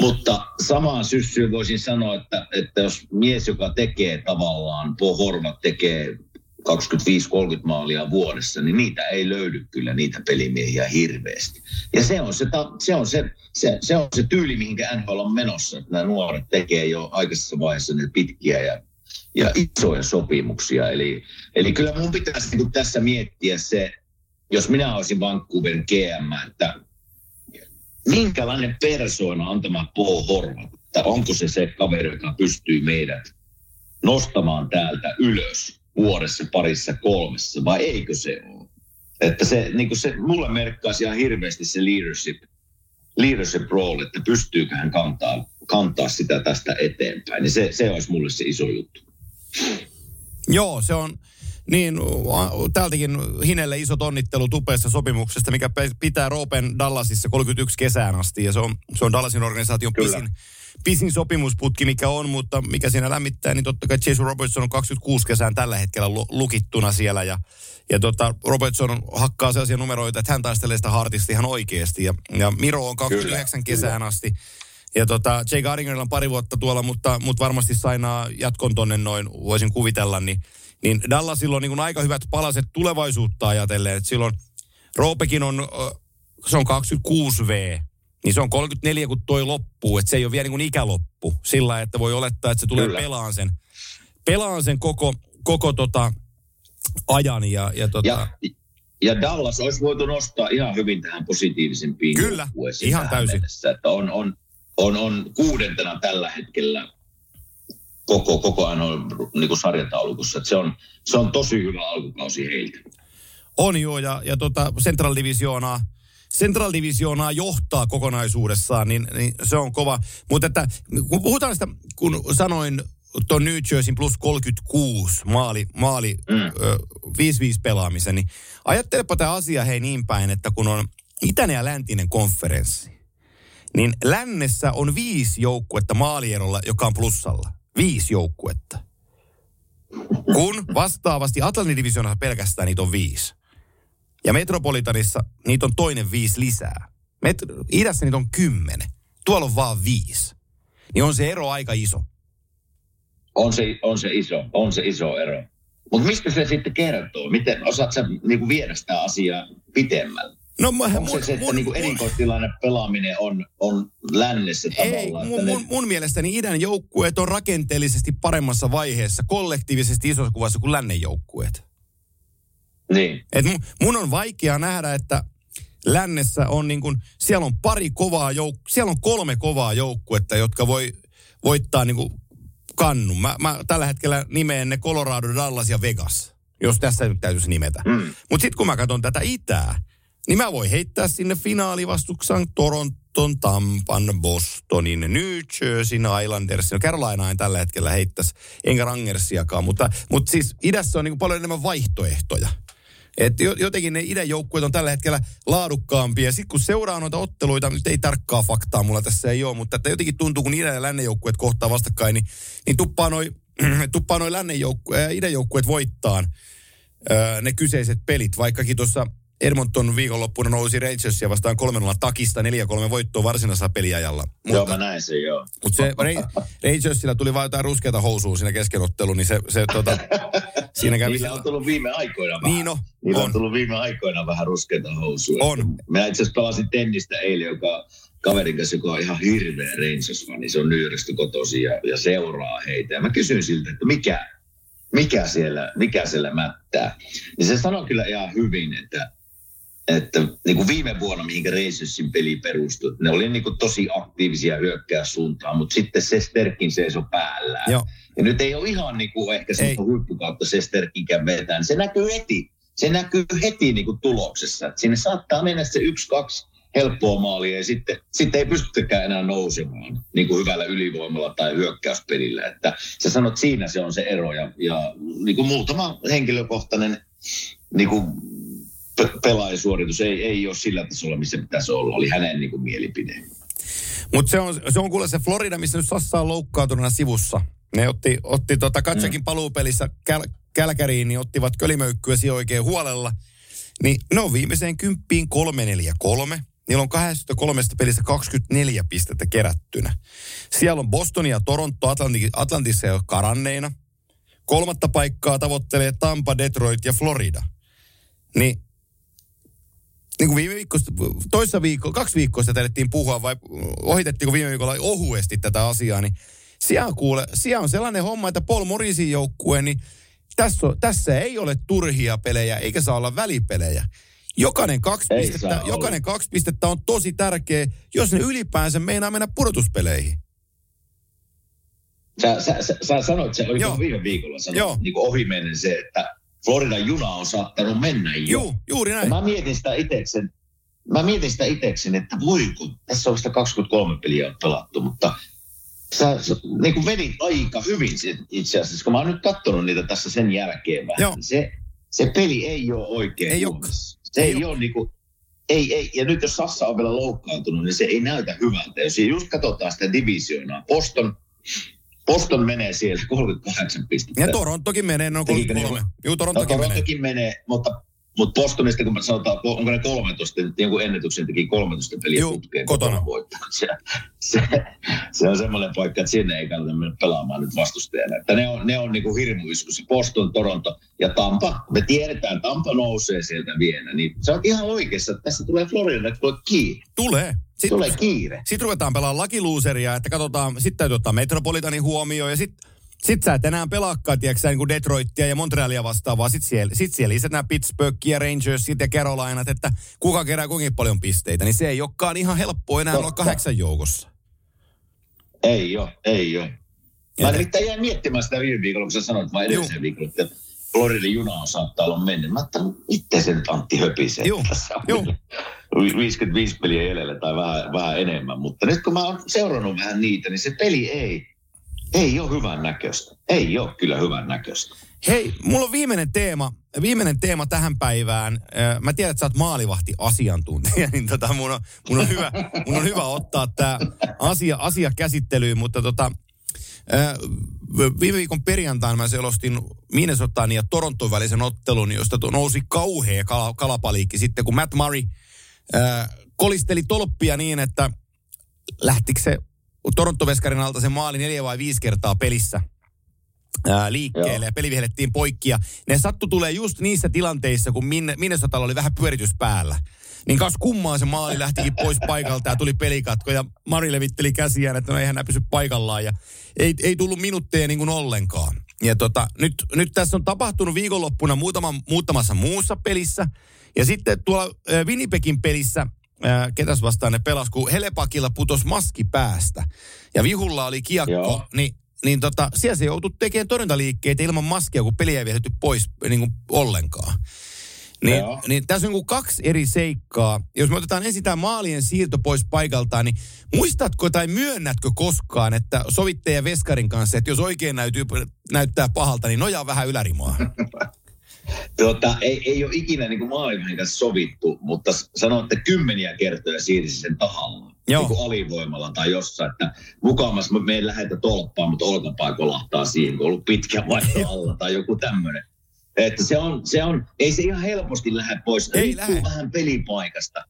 C: Mutta samaan syssyyn voisin sanoa, että, että jos mies, joka tekee tavallaan, Paul Horvat tekee 25-30 maalia vuodessa, niin niitä ei löydy kyllä niitä pelimiehiä hirveästi. Ja se on se, se, on se, se, se, on se tyyli, mihinkä NHL on menossa, että nämä nuoret tekee jo aikaisessa vaiheessa ne pitkiä ja, ja isoja sopimuksia. Eli, eli kyllä mun pitäisi niin tässä miettiä se, jos minä olisin Vancouverin GM, että minkälainen persoona on tämä Paul Horvat? Että onko se se kaveri, joka pystyy meidät nostamaan täältä ylös vuodessa parissa kolmessa, vai eikö se ole? Että se, niin kuin se mulle merkkaisi ihan hirveästi se leadership, leadership role, että pystyykö hän kantaa, kantaa sitä tästä eteenpäin. Niin se, se olisi mulle se iso juttu.
B: Joo, se on, niin, täältäkin Hinelle iso onnittelu tupeessa sopimuksesta, mikä pitää Roopen Dallasissa 31 kesään asti. Ja se on, se on Dallasin organisaation pisin, pisin sopimusputki, mikä on, mutta mikä siinä lämmittää, niin totta kai Jason Robertson on 26 kesään tällä hetkellä lukittuna siellä. Ja, ja tota, Robertson hakkaa sellaisia numeroita, että hän taistelee sitä hartista ihan oikeasti. Ja, ja Miro on 29 kyllä, kesään kyllä. asti. Ja tota, Jay Gardingerilla on pari vuotta tuolla, mutta, mutta varmasti sainaa jatkon tonne noin, voisin kuvitella, niin niin Dallasilla on niin kuin aika hyvät palaset tulevaisuutta ajatellen. Että silloin Roopekin on, se on 26V, niin se on 34, kun toi loppuu. Että se ei ole vielä niin kuin ikäloppu sillä, että voi olettaa, että se tulee Kyllä. pelaan sen, pelaan sen koko, koko tota ajan. Ja, ja, tota...
C: ja, ja Dallas olisi voitu nostaa ihan hyvin tähän positiivisempiin
B: Kyllä, ihan täysin.
C: Mennessä, että on, on, on, on kuudentena tällä hetkellä koko, koko ajan on niin kuin sarjataulukossa. se, on, se on tosi hyvä alkukausi heiltä.
B: On joo, ja, ja tota Central Divisionaa, Central Divisionaa johtaa kokonaisuudessaan, niin, niin se on kova. Mutta että kun puhutaan sitä, kun sanoin tuon New Jerseyn plus 36 maali, maali mm. ö, 5-5 pelaamisen, niin ajattelepa tämä asia hei niin päin, että kun on itäinen ja läntinen konferenssi, niin lännessä on viisi joukkuetta maalierolla, joka on plussalla viisi joukkuetta. Kun vastaavasti Atlantin divisioonassa pelkästään niitä on viisi. Ja Metropolitanissa niitä on toinen viisi lisää. Met- Idässä niitä on kymmenen. Tuolla on vaan viisi. Niin on se ero aika iso.
C: On se, on se iso, on se iso ero. Mutta mistä se sitten kertoo? Miten osaat sä niinku viedä sitä asiaa pitemmälle? No, mä, Onko mun, se, että mun, niin erikoistilanne pelaaminen on, on lännessä tavallaan?
B: Ei, mun, mun, mun mielestäni idän joukkueet on rakenteellisesti paremmassa vaiheessa kollektiivisesti isossa kuvassa kuin lännen joukkueet.
C: Niin.
B: Et mun, mun on vaikea nähdä, että lännessä on niin kuin, siellä on pari kovaa jouk- siellä on kolme kovaa joukkuetta, jotka voi voittaa niin kuin kannun. Mä, mä tällä hetkellä nimeen ne Colorado, Dallas ja Vegas, jos tässä nyt täytyisi nimetä. Mm. Mutta sitten kun mä katson tätä itää, niin mä voin heittää sinne finaalivastuksaan Toronton, Tampan, Bostonin, New Jerseyn, Islandersin. No Carolina en tällä hetkellä heittäisi, enkä Rangersiakaan, mutta, mutta siis idässä on niin paljon enemmän vaihtoehtoja. Et jotenkin ne idän joukkueet on tällä hetkellä laadukkaampia. Sitten kun seuraa noita otteluita, nyt ei tarkkaa faktaa mulla tässä ei ole, mutta että jotenkin tuntuu, kun idän ja lännen joukkueet kohtaa vastakkain, niin, niin tuppaa noin tuppaa noi lännen joukkueet, idän joukkueet voittaan öö, ne kyseiset pelit. Vaikkakin tuossa Edmonton viikonloppuna nousi Rangersia vastaan 3-0 takista 4-3 voittoa varsinaisella peliajalla.
C: Mutta, joo, mä näin sen, joo.
B: Mutta se Rangersilla tuli vain jotain ruskeata housua siinä keskenottelu, niin se, se tota,
C: siinä kävi... Niillä on tullut viime aikoina vähän.
B: Niin no,
C: Niillä on. on tullut viime aikoina vähän ruskeata housua.
B: On.
C: Mä itse asiassa pelasin tennistä eilen, joka kaverin kanssa, joka on ihan hirveä Rangers, niin se on Nyyrestä kotosi ja, ja seuraa heitä. Ja mä kysyin siltä, että mikä, mikä siellä, mikä siellä mättää. Niin se sanoi kyllä ihan hyvin, että että niin kuin viime vuonna, mihin Reisussin peli perustui, ne oli niin kuin tosi aktiivisia hyökkää suuntaan, mutta sitten se Sterkin seisoi päällä.
B: Joo.
C: Ja nyt ei ole ihan niin kuin ehkä se huippukautta se Sterkinkään vetään. Se näkyy heti. Se näkyy heti niin kuin tuloksessa. Että sinne saattaa mennä se yksi, kaksi helppoa maalia ja sitten, sitten ei pystykään enää nousemaan niin kuin hyvällä ylivoimalla tai hyökkäyspelillä. Että sä sanot, siinä se on se ero ja, ja niin kuin muutama henkilökohtainen niin kuin pelaajasuoritus ei, ei ole sillä tasolla, missä pitäisi olla. Oli hänen niin kuin, mielipide.
B: Mutta se on, se on kuule se Florida, missä nyt Sassa on loukkaantuneena sivussa. Ne otti, otti tota Katsakin mm. paluupelissä Kälkäriin, niin ottivat kölimöykkyä siellä oikein huolella. Niin ne on viimeiseen kymppiin 343. Niillä on 23 pelissä 24 pistettä kerättynä. Siellä on Boston ja Toronto Atlanti, Atlantissa jo karanneina. Kolmatta paikkaa tavoittelee Tampa, Detroit ja Florida. Niin niin kuin viime viikko, toissa viikko, kaksi viikkoa sitä taidettiin puhua, vai ohitettiinko viime viikolla ohuesti tätä asiaa, niin siellä, kuule, siellä on sellainen homma, että Paul Morrisin joukkue, niin tässä, on, tässä ei ole turhia pelejä, eikä saa olla välipelejä. Jokainen kaksi,
C: Ei
B: pistettä, jokainen kaksi pistettä on tosi tärkeä, jos ne ylipäänsä meinaa mennä pudotuspeleihin.
C: Sä, sä, sä, sä sanoit, se oli
B: Joo.
C: viime viikolla, sanoit,
B: Joo.
C: niin kuin ohimennen se, että Floridan juna on saattanut mennä jo.
B: Juu, juuri
C: Ja
B: näin.
C: mä mietin sitä itseksen, mä mietin sitä itseksen, että voi kun, tässä on vasta 23 peliä pelattu, mutta sä, sä niin kuin vedit aika hyvin itse asiassa, kun mä oon nyt katsonut niitä tässä sen jälkeen vähän.
B: Joo.
C: niin Se, se peli ei ole oikein
B: Ei
C: kunnossa. Se
B: Ei
C: ei, ole niin kuin, ei, ei, ja nyt jos Sassa on vielä loukkaantunut, niin se ei näytä hyvältä. Jos just katsotaan sitä divisioonaa, Boston, Boston menee siellä 38 pistettä.
B: Ja Torontokin menee, no
C: Tekikö
B: 33.
C: ne-
B: Juu,
C: No,
B: Torontokin menee.
C: Torontokin menee, mutta, mutta Bostonista, kun me sanotaan, onko ne 13, nyt jonkun ennätyksen teki 13 peliä
B: Juu,
C: putkeen
B: kotona.
C: voittanut. Se, se, se, on semmoinen paikka, että sinne ei kannata mennä pelaamaan nyt vastustajana. Että ne on, ne on niin kuin hirmuiskussa. Boston, Toronto ja Tampa. Me tiedetään, Tampa nousee sieltä vielä. Niin se on ihan oikeassa, että tässä tulee Florida, että tulee kiire.
B: Tulee. Sitten
C: Tulee kiire.
B: Sitten ruvetaan pelaamaan lakiluuseria, että katsotaan, sitten täytyy ottaa Metropolitanin huomioon ja sitten sit sä et enää pelaakaan, tiedätkö sä, niin kuin Detroitia ja Montrealia vastaavaa. Sitten siellä, sit siellä lisätään Pittsburghia, Rangersit ja Carolinat, että kuka kerää kuinka paljon pisteitä. Niin se ei olekaan ihan helppoa enää olla
C: Totta.
B: kahdeksan joukossa.
C: Ei ole, ei ole.
B: Ja-
C: Mä nimittäin jäin miettimään sitä viime viikolla, kun sä sanoit vai edellisen viikolla, että Floridin juna on saattaa olla mennyt. Mä ajattelin, itse sen Antti höpisee.
B: Juu,
C: Tässä
B: juu.
C: 55 peliä jäljellä tai vähän, vähän enemmän. Mutta nyt kun mä oon seurannut vähän niitä, niin se peli ei, ei ole hyvän näköistä. Ei ole kyllä hyvän näköistä.
B: Hei, mulla on viimeinen teema, viimeinen teema tähän päivään. Mä tiedän, että sä oot maalivahti-asiantuntija, niin tota mun on, mun on, hyvä, mun on hyvä ottaa tämä asia, asia käsittelyyn, mutta tota, viime viikon perjantaina mä selostin Minnesotan ja Toronton välisen ottelun, josta nousi kauhea kala, kalapaliikki sitten, kun Matt Murray kolisteli tolppia niin, että lähtikö se Toronto-veskarin alta se maali neljä vai viisi kertaa pelissä ää, liikkeelle
C: Joo.
B: ja peli vihellettiin poikki. Ja ne sattu tulee just niissä tilanteissa, kun minne, Minnesotalla oli vähän pyöritys päällä. Niin kas kummaa se maali lähtikin pois paikalta ja tuli pelikatko ja Mari levitteli käsiään, että no eihän nämä pysy paikallaan ja ei, ei tullut minuutteja niin kuin ollenkaan. Ja tota, nyt, nyt tässä on tapahtunut viikonloppuna muutama, muutamassa muussa pelissä ja sitten tuolla Winnipegin pelissä ketäs vastaan ne pelas, kun Helepakilla putos maski päästä ja Vihulla oli kiekko,
C: Joo.
B: niin niin tota, siellä se joutui tekemään torjuntaliikkeitä ilman maskia, kun peliä ei vihelletty pois niin kuin ollenkaan. Niin,
C: Joo.
B: niin tässä on niin kuin kaksi eri seikkaa. Jos me otetaan ensin tämä maalien siirto pois paikaltaan, niin muistatko tai myönnätkö koskaan, että sovittaja Veskarin kanssa, että jos oikein näytyy, näyttää pahalta, niin nojaa vähän ylärimaa.
C: Tuota, ei, ei ole ikinä niin kuin maalivahdin kanssa sovittu, mutta s- sanoin, että kymmeniä kertoja siirsi sen tahalla.
B: Joo.
C: Niin kuin alivoimalla tai jossain, että mukamas me ei lähetä tolppaan, mutta olkapää kolahtaa siihen, kun on ollut pitkä vaihto alla tai joku tämmöinen. Että se on, se on, ei se ihan helposti lähde pois.
B: Ei
C: Riippuu
B: lähde.
C: vähän pelipaikasta.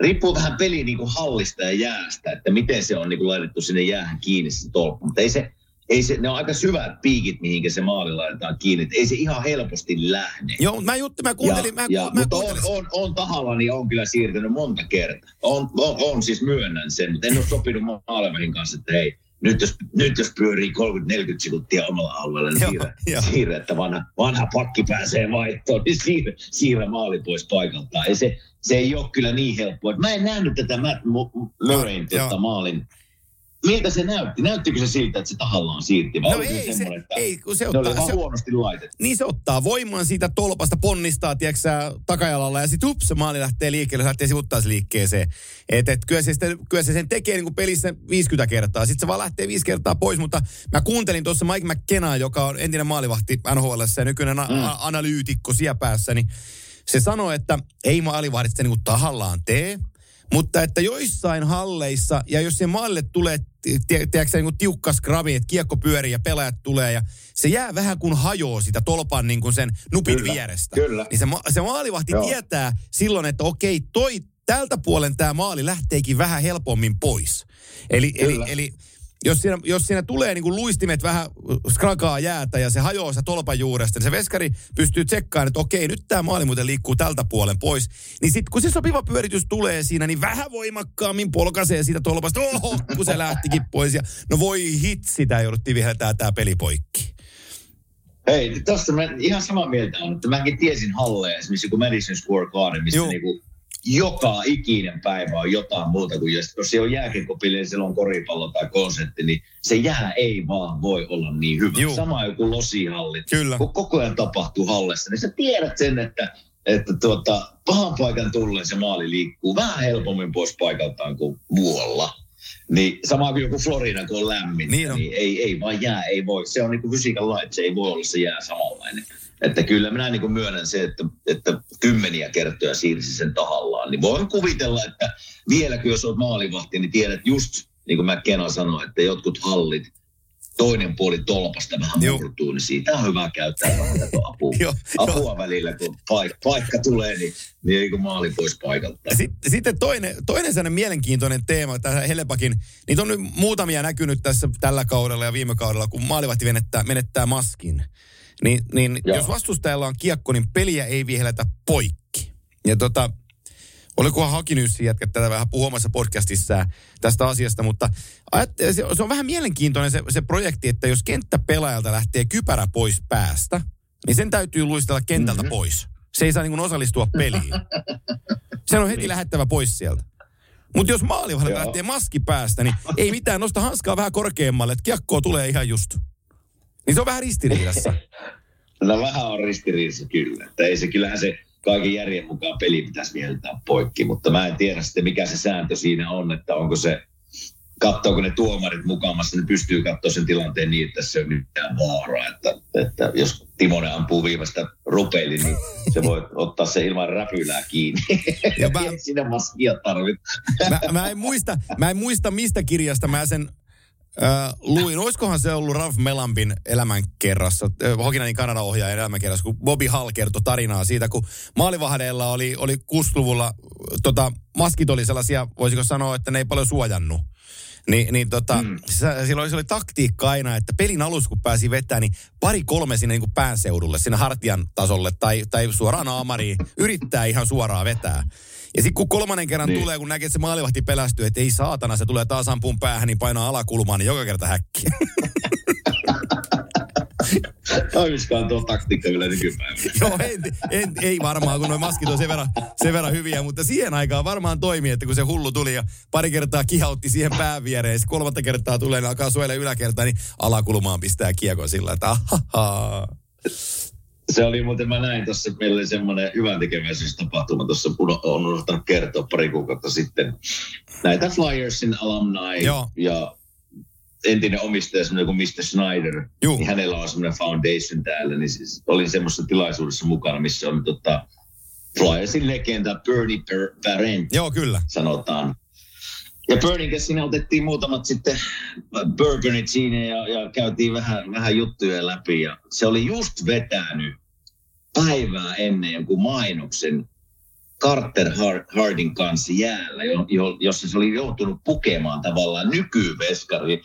C: Riippuu vähän peli niin kuin hallista ja jäästä, että miten se on niin kuin laitettu sinne jäähän kiinni se tolppa. Mutta ei se, ei se, ne on aika syvät piikit, mihinkä se maali laitetaan kiinni. Ei se ihan helposti lähde.
B: Joo, mutta mä juttelin, mä kuuntelin, mä,
C: ja,
B: mä
C: mutta on,
B: kuuntelin.
C: on, on tahallani on kyllä siirtynyt monta kertaa. On, on, on siis myönnän sen, mutta en ole sopinut maalevahin kanssa, että hei, nyt jos, nyt jos pyörii 30-40 sekuntia omalla alueella, niin siirrä,
B: joo.
C: siirrä, että vanha, vanha pakki pääsee vaihtoon, niin siirrä, siirrä maali pois paikaltaan. Ei se, se ei ole kyllä niin helppoa. Mä en nähnyt tätä Matt Mu- Murrayn
B: Joo.
C: tuota maalin. Miltä se näytti? Näyttikö se siltä, että se tahallaan siirti? Vai
B: No ei se,
C: että
B: ei, kun se ottaa, se,
C: huonosti laitettu?
B: niin se ottaa voiman siitä tolpasta, ponnistaa, tiedätkö sä, takajalalla ja sitten hups, se maali lähtee liikkeelle, se lähtee sivuttaisliikkeeseen. Et, et, kyllä, se sitten, kyllä se sen tekee niin kuin pelissä 50 kertaa, sitten se vaan lähtee 5 kertaa pois, mutta mä kuuntelin tuossa Mike McKenna, joka on entinen maalivahti NHL ja nykyinen mm. a- analyytikko siellä päässä, niin se sanoi, että ei maalivahdit sitä niin kuin tahallaan tee, mutta että joissain halleissa, ja jos se maalle tulee tiedätkö, niin tiukka skrabi, että kiekko pyörii ja pelaajat tulee ja se jää vähän kuin hajoo sitä tolpan niin kuin sen nupin
C: Kyllä,
B: vierestä.
C: kyllä.
B: Niin se, ma- se maalivahti
C: Joo.
B: tietää silloin, että okei, toi tältä puolen tämä maali lähteekin vähän helpommin pois. Eli, eli,
C: Kyllä.
B: eli jos siinä, jos siinä tulee niin kuin luistimet vähän skrakaa jäätä ja se hajoaa se tolpan juuresta, niin se veskari pystyy tsekkaamaan, että okei, nyt tämä maali muuten liikkuu tältä puolen pois. Niin sitten kun se sopiva pyöritys tulee siinä, niin vähän voimakkaammin polkaisee siitä tolpasta. Oho, kun se lähtikin pois. Ja, no voi hitsi, tämä jouduttiin viheltää tämä peli poikki.
C: Hei, tosta mä ihan samaa mieltä on, että mäkin tiesin halleja, esimerkiksi kun Madison Square Garden, missä
B: Joo.
C: niinku joka ikinen päivä on jotain muuta kuin, jos, jos se on jääkiekkopeli siellä on koripallo tai konsertti, niin se jää ei vaan voi olla niin hyvä.
B: Joo.
C: Sama joku losihallit.
B: Kyllä.
C: Kun koko ajan tapahtuu hallessa, niin sä tiedät sen, että, että tuota, pahan paikan tullen se maali liikkuu vähän helpommin pois paikaltaan kuin muualla. Niin sama kuin joku Florida, kun on lämmin,
B: Niin
C: niin,
B: on.
C: niin ei, ei vaan jää, ei voi. Se on niin kuin fysiikan lait, se ei voi olla se jää samanlainen. Että kyllä minä niin kuin myönnän se, että, että kymmeniä kertoja siirsi sen tahallaan. Niin voin kuvitella, että vieläkin jos olet maalivahti, niin tiedät just, niin kuin mä Kena sanoin, että jotkut hallit, toinen puoli tolpasta vähän
B: Joo.
C: murtuu, niin siitä on hyvä käyttää vähän apua,
B: Joo,
C: apua välillä, kun paik- paikka tulee, niin, niin ei kun maali pois paikalta.
B: Sitten, sitten toinen, toinen sellainen mielenkiintoinen teema, tässä Helepakin, niitä on nyt muutamia näkynyt tässä tällä kaudella ja viime kaudella, kun maalivahti menettää, menettää maskin. Niin, niin
C: Joo.
B: jos vastustajalla on kiekko, niin peliä ei vihelletä poikki. Ja tota, olikohan Hakinyssi jätkä tätä vähän puhumassa podcastissa tästä asiasta, mutta se, on vähän mielenkiintoinen se, se projekti, että jos kenttäpelaajalta lähtee kypärä pois päästä, niin sen täytyy luistella kentältä mm-hmm. pois. Se ei saa niin osallistua peliin. Sen on heti lähettävä pois sieltä. Mutta jos maalivahdelta
C: Joo.
B: lähtee maski päästä, niin ei mitään, nosta hanskaa vähän korkeammalle, että kiekkoa tulee ihan just. Niin se on vähän ristiriidassa.
C: No vähän on ristiriidassa kyllä. Että ei se, kyllähän se kaiken järjen mukaan peli pitäisi viheltää poikki, mutta mä en tiedä sitten mikä se sääntö siinä on, että onko se, katsoako ne tuomarit mukaamassa, ne pystyy katsoa sen tilanteen niin, että se ole mitään vaaraa. Että, että jos Timonen ampuu viimeistä rupeili, niin se voi ottaa se ilman räpylää kiinni.
B: Ja mä-
C: Sinä maskia tarvitse.
B: Mä, mä, en muista, mä en muista, mistä kirjasta mä sen äh, luin. Olisikohan se ollut Ralph Melampin elämänkerrassa, äh, Hokinanin Kanadan ohjaajan elämänkerrassa, kun Bobby Hall kertoi tarinaa siitä, kun maalivahdeilla oli, oli 60-luvulla, äh, tota, maskit oli sellaisia, voisiko sanoa, että ne ei paljon suojannut. Ni, niin tota, mm. silloin se oli taktiikka aina, että pelin alussa kun pääsi vetämään, niin pari kolme sinne niin kuin päänseudulle, sinne hartian tasolle tai, tai suoraan aamariin, yrittää ihan suoraan vetää. Ja sitten kun kolmannen kerran niin. Tulee, kun näkee, että se maalivahti pelästyy, että ei saatana, se tulee taas ampuun päähän, niin painaa alakulmaan, niin joka kerta häkkiä.
C: Toimiskaan tuo taktiikka vielä nykypäivänä.
B: Joo, en, en, ei varmaan, kun nuo maskit on sen verran, sen verran hyviä, mutta siihen aikaan varmaan toimii, että kun se hullu tuli ja pari kertaa kihautti siihen pään viereen, ja kolmatta kertaa tulee, niin alkaa suojella yläkertaa, niin alakulmaan pistää kiekon sillä, että ahaha.
C: Se oli muuten, mä näin tuossa, meillä oli semmoinen hyvän tekeväisyystapahtuma tuossa, uno- on unohtanut kertoa pari kuukautta sitten. Näitä Flyersin alumni
B: Joo.
C: ja entinen omistaja, semmoinen kuin Mr. Schneider,
B: Juu.
C: niin hänellä on semmoinen foundation täällä, niin siis olin semmoisessa tilaisuudessa mukana, missä on tota, Flyersin legenda Bernie Parent,
B: Joo, kyllä.
C: sanotaan. Ja Burnin kanssa siinä otettiin muutamat sitten bourbonit siinä ja, ja käytiin vähän, vähän juttuja läpi. Ja se oli just vetänyt päivää ennen jonkun mainoksen Carter Har- Hardin kanssa jäällä, jo, jo, jossa se oli joutunut pukemaan tavallaan nykyveskari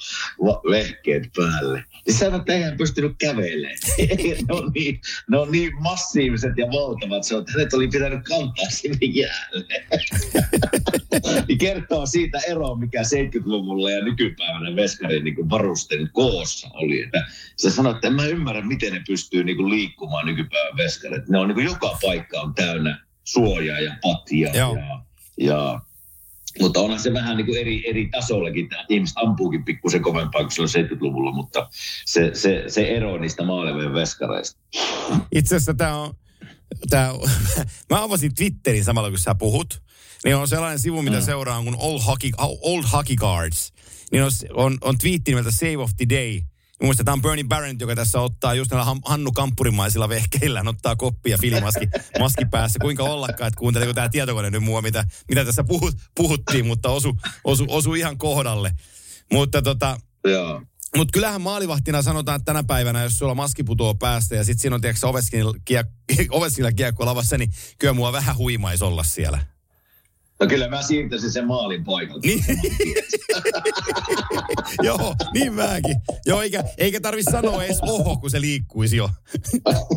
C: vehkeet päälle. Ja sä että eihän pystynyt kävelemään. ne, on niin, ne on niin massiiviset ja valtavat, se on, että hänet oli pitänyt kantaa sinne jäälle. niin kertoo siitä eroa, mikä 70-luvulla ja nykypäivänä veskarin niin varusten koossa oli. Että se sanoi, että en mä ymmärrä, miten ne pystyy niin liikkumaan nykypäivän veskarit. Ne on niin joka paikka on täynnä suojaa ja patjaa.
B: Joo.
C: Ja, ja, mutta onhan se vähän niin kuin eri, eri tasollakin. Tämä ihmiset ampuukin pikkusen kovempaa kuin silloin 70-luvulla, mutta se, se, se ero niistä maaleveen veskareista.
B: Itse asiassa tämä on, tää, on- mä avasin Twitterin samalla kun sä puhut, niin on sellainen sivu, mitä
C: Mm.
B: seuraan kuin Old Hockey, Old Hockey Cards. Niin on, on, on twiitti nimeltä Save of the Day. On Bernie Barrett, joka tässä ottaa just näillä Han- Hannu Kamppurimaisilla vehkeillä, ottaa koppia filimaski maski päässä. Kuinka ollakaan, että kuunteleeko tämä tietokone nyt mua, mitä, mitä tässä puhut, puhuttiin, mutta osu, osu, osu ihan kohdalle. Mutta tota,
C: Joo.
B: mutta kyllähän maalivahtina sanotaan, että tänä päivänä, jos sulla maski putoo päästä ja sitten siinä on tiedätkö, Oveskilla, kiek- Oveskilla kiekko lavassa, niin kyllä mua vähän huimaisi olla siellä.
C: No kyllä mä siirtäisin sen maalin paikalta.
B: Niin. Joo, niin mäkin. Joo, eikä, eikä tarvi sanoa edes oho, kun se liikkuisi jo.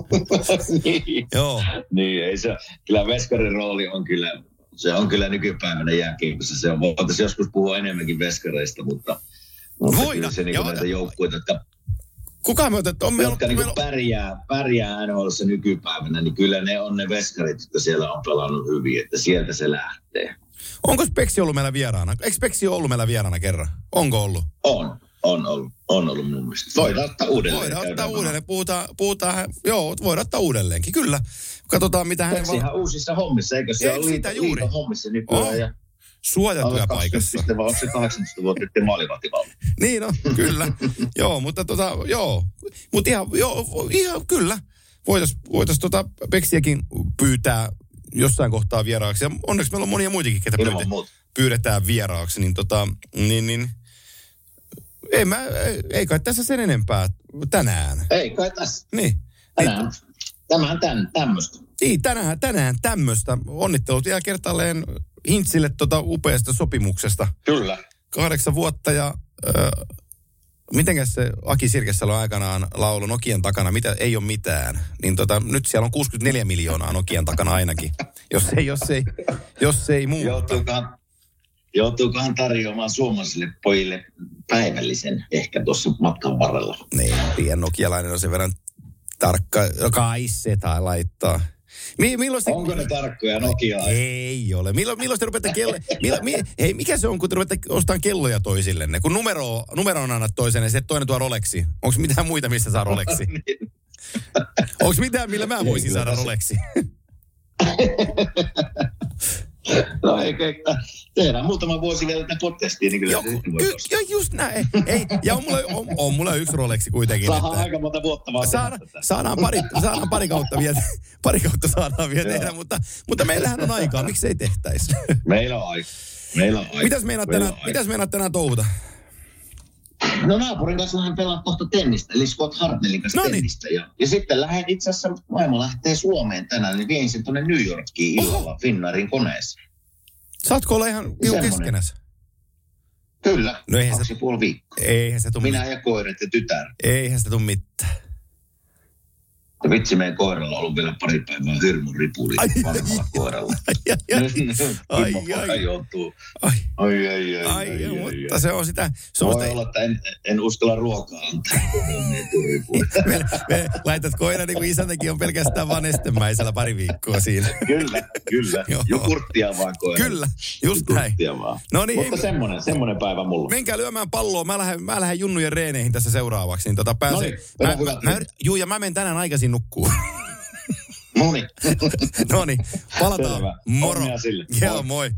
C: niin.
B: Joo.
C: niin, ei se, kyllä veskarin rooli on kyllä, se on kyllä nykypäivänä jääkiekossa. Se on, voitaisiin joskus puhua enemmänkin veskareista, mutta, mutta
B: Voidaan.
C: kyllä se niin
B: Joo,
C: näitä joukkueita, jotka,
B: Kuka me otettu? On
C: jotka niin
B: meillä,
C: pärjää, pärjää NHLissa nykypäivänä, niin kyllä ne on ne veskarit, jotka siellä on pelannut hyvin, että sieltä se lähtee.
B: onko Speksi ollut meillä vieraana? Eikö Speksi ollut meillä vieraana kerran? Onko ollut?
C: On, on ollut, on ollut mun mielestä. Voidaan ottaa uudelleen.
B: Voidaan ottaa uudelleen. Puhutaan, puhutaan, joo, voidaan ottaa uudelleenkin, kyllä. Katsotaan, mitä hän
C: Peksi ihan uusissa hommissa, eikö se ole
B: sitä
C: liiton,
B: juuri.
C: hommissa nykyään?
B: On.
C: Ja
B: suojatuja
C: alle
B: paikassa.
C: 20, vai onko se 18 vuotta sitten maalivahtivalmi?
B: Niin on, kyllä. joo, mutta tota, joo. Mutta ihan, joo, ihan kyllä. Voitaisiin voitais tota Peksiäkin pyytää jossain kohtaa vieraaksi. Ja onneksi meillä on monia muitakin, ketä
C: muuta.
B: pyydetään vieraaksi. Niin tota, niin, niin ei, mä, ei, kai tässä sen enempää tänään.
C: Ei kai tässä.
B: Niin.
C: Tänään, tämän, tämän, tämmöistä.
B: Niin, tänään, tänään tämmöistä. Onnittelut vielä kertaalleen Hintsille tota upeasta sopimuksesta.
C: Kyllä.
B: Kahdeksan vuotta ja... Ö, mitenkäs se Aki Sirkessalo aikanaan laulu Nokian takana, mitä ei ole mitään. Niin tota, nyt siellä on 64 miljoonaa Nokian takana ainakin. Jos ei, jos ei, jos ei muuta.
C: Joutuukohan, joutuukohan tarjoamaan suomalaisille pojille päivällisen ehkä tuossa matkan varrella.
B: Niin, pieni nokialainen on sen verran tarkka, kai se tai laittaa. Mi- milloin se...
C: Onko ne tarkkoja Nokiaa?
B: Ei ole. Milloin, milloin te rupeatte kello... Millo, mi, hei, mikä se on, kun te rupeatte ostamaan kelloja toisillenne? Kun numero, numero on annat toiselle, se toinen tuo Rolexi. Onko mitään muita, mistä saa Rolexi? Onko mitään, millä mä voisin saada Rolexi?
C: No ei, ei, tehdään muutama vuosi vielä tätä podcastia, niin kyllä
B: Joo,
C: ostaa.
B: joo, just näin. Ei, ja on mulla, on, on mulla yksi Rolexi kuitenkin.
C: Saadaan
B: että-
C: aika monta vuotta vaan
B: Saada, saadaan, pari, saadaan pari kautta vielä, pari kautta saadaan vielä
C: Joo.
B: tehdä, mutta, mutta meillähän on aikaa, miksi ei tehtäisi?
C: Meillä on aika. Meillä on aika.
B: Mitäs meinaat tänään, mitäs meinaat tänään touhuta?
C: No naapurin kanssa lähden pelaamaan kohta tennistä, eli Scott Hartnellin kanssa
B: No niin.
C: tennistä. Ja, ja sitten lähden itse asiassa, vaimo lähtee Suomeen tänään, niin vien sen tuonne New Yorkiin illalla Finnaarin koneeseen.
B: Saatko olla ihan keskenäs?
C: Kyllä,
B: No eihän se-
C: kaksi ja puoli viikkoa.
B: Eihän se tuu,
C: Minä ja koirat ja tytär.
B: eihän se tuu mitään.
C: Ja vitsi, meidän koiralla on ollut vielä pari päivää hirmun ripuli
B: Ai,
C: vanhemmalla koiralla.
B: Ai, ai, ai,
C: Kimmo
B: ai.
C: joutuu.
B: ai,
C: Ai, ai, ai,
B: ai,
C: ai, ai,
B: mutta
C: ai.
B: se on sitä, se on
C: Voi olla, että en, en uskalla ruokaa antaa. Niin
B: me, me laitat koira niin kuin isäntäkin on pelkästään vaan nestemäisellä pari viikkoa siinä.
C: Kyllä, kyllä. Jukurttia vaan koira.
B: Kyllä, just näin.
C: Vaan.
B: No niin,
C: Mutta semmoinen, semmoinen päivä mulla.
B: Menkää lyömään palloa. Mä lähden, mä lähden junnujen reeneihin tässä seuraavaksi. Niin tota pääsen,
C: No niin,
B: mä, mä, mä, juu, ja mä menen tänään aikaisin nukkuun.
C: No niin.
B: no niin, palataan.
C: Selvä.
B: Moro. Joo,
C: Moi.
B: moi.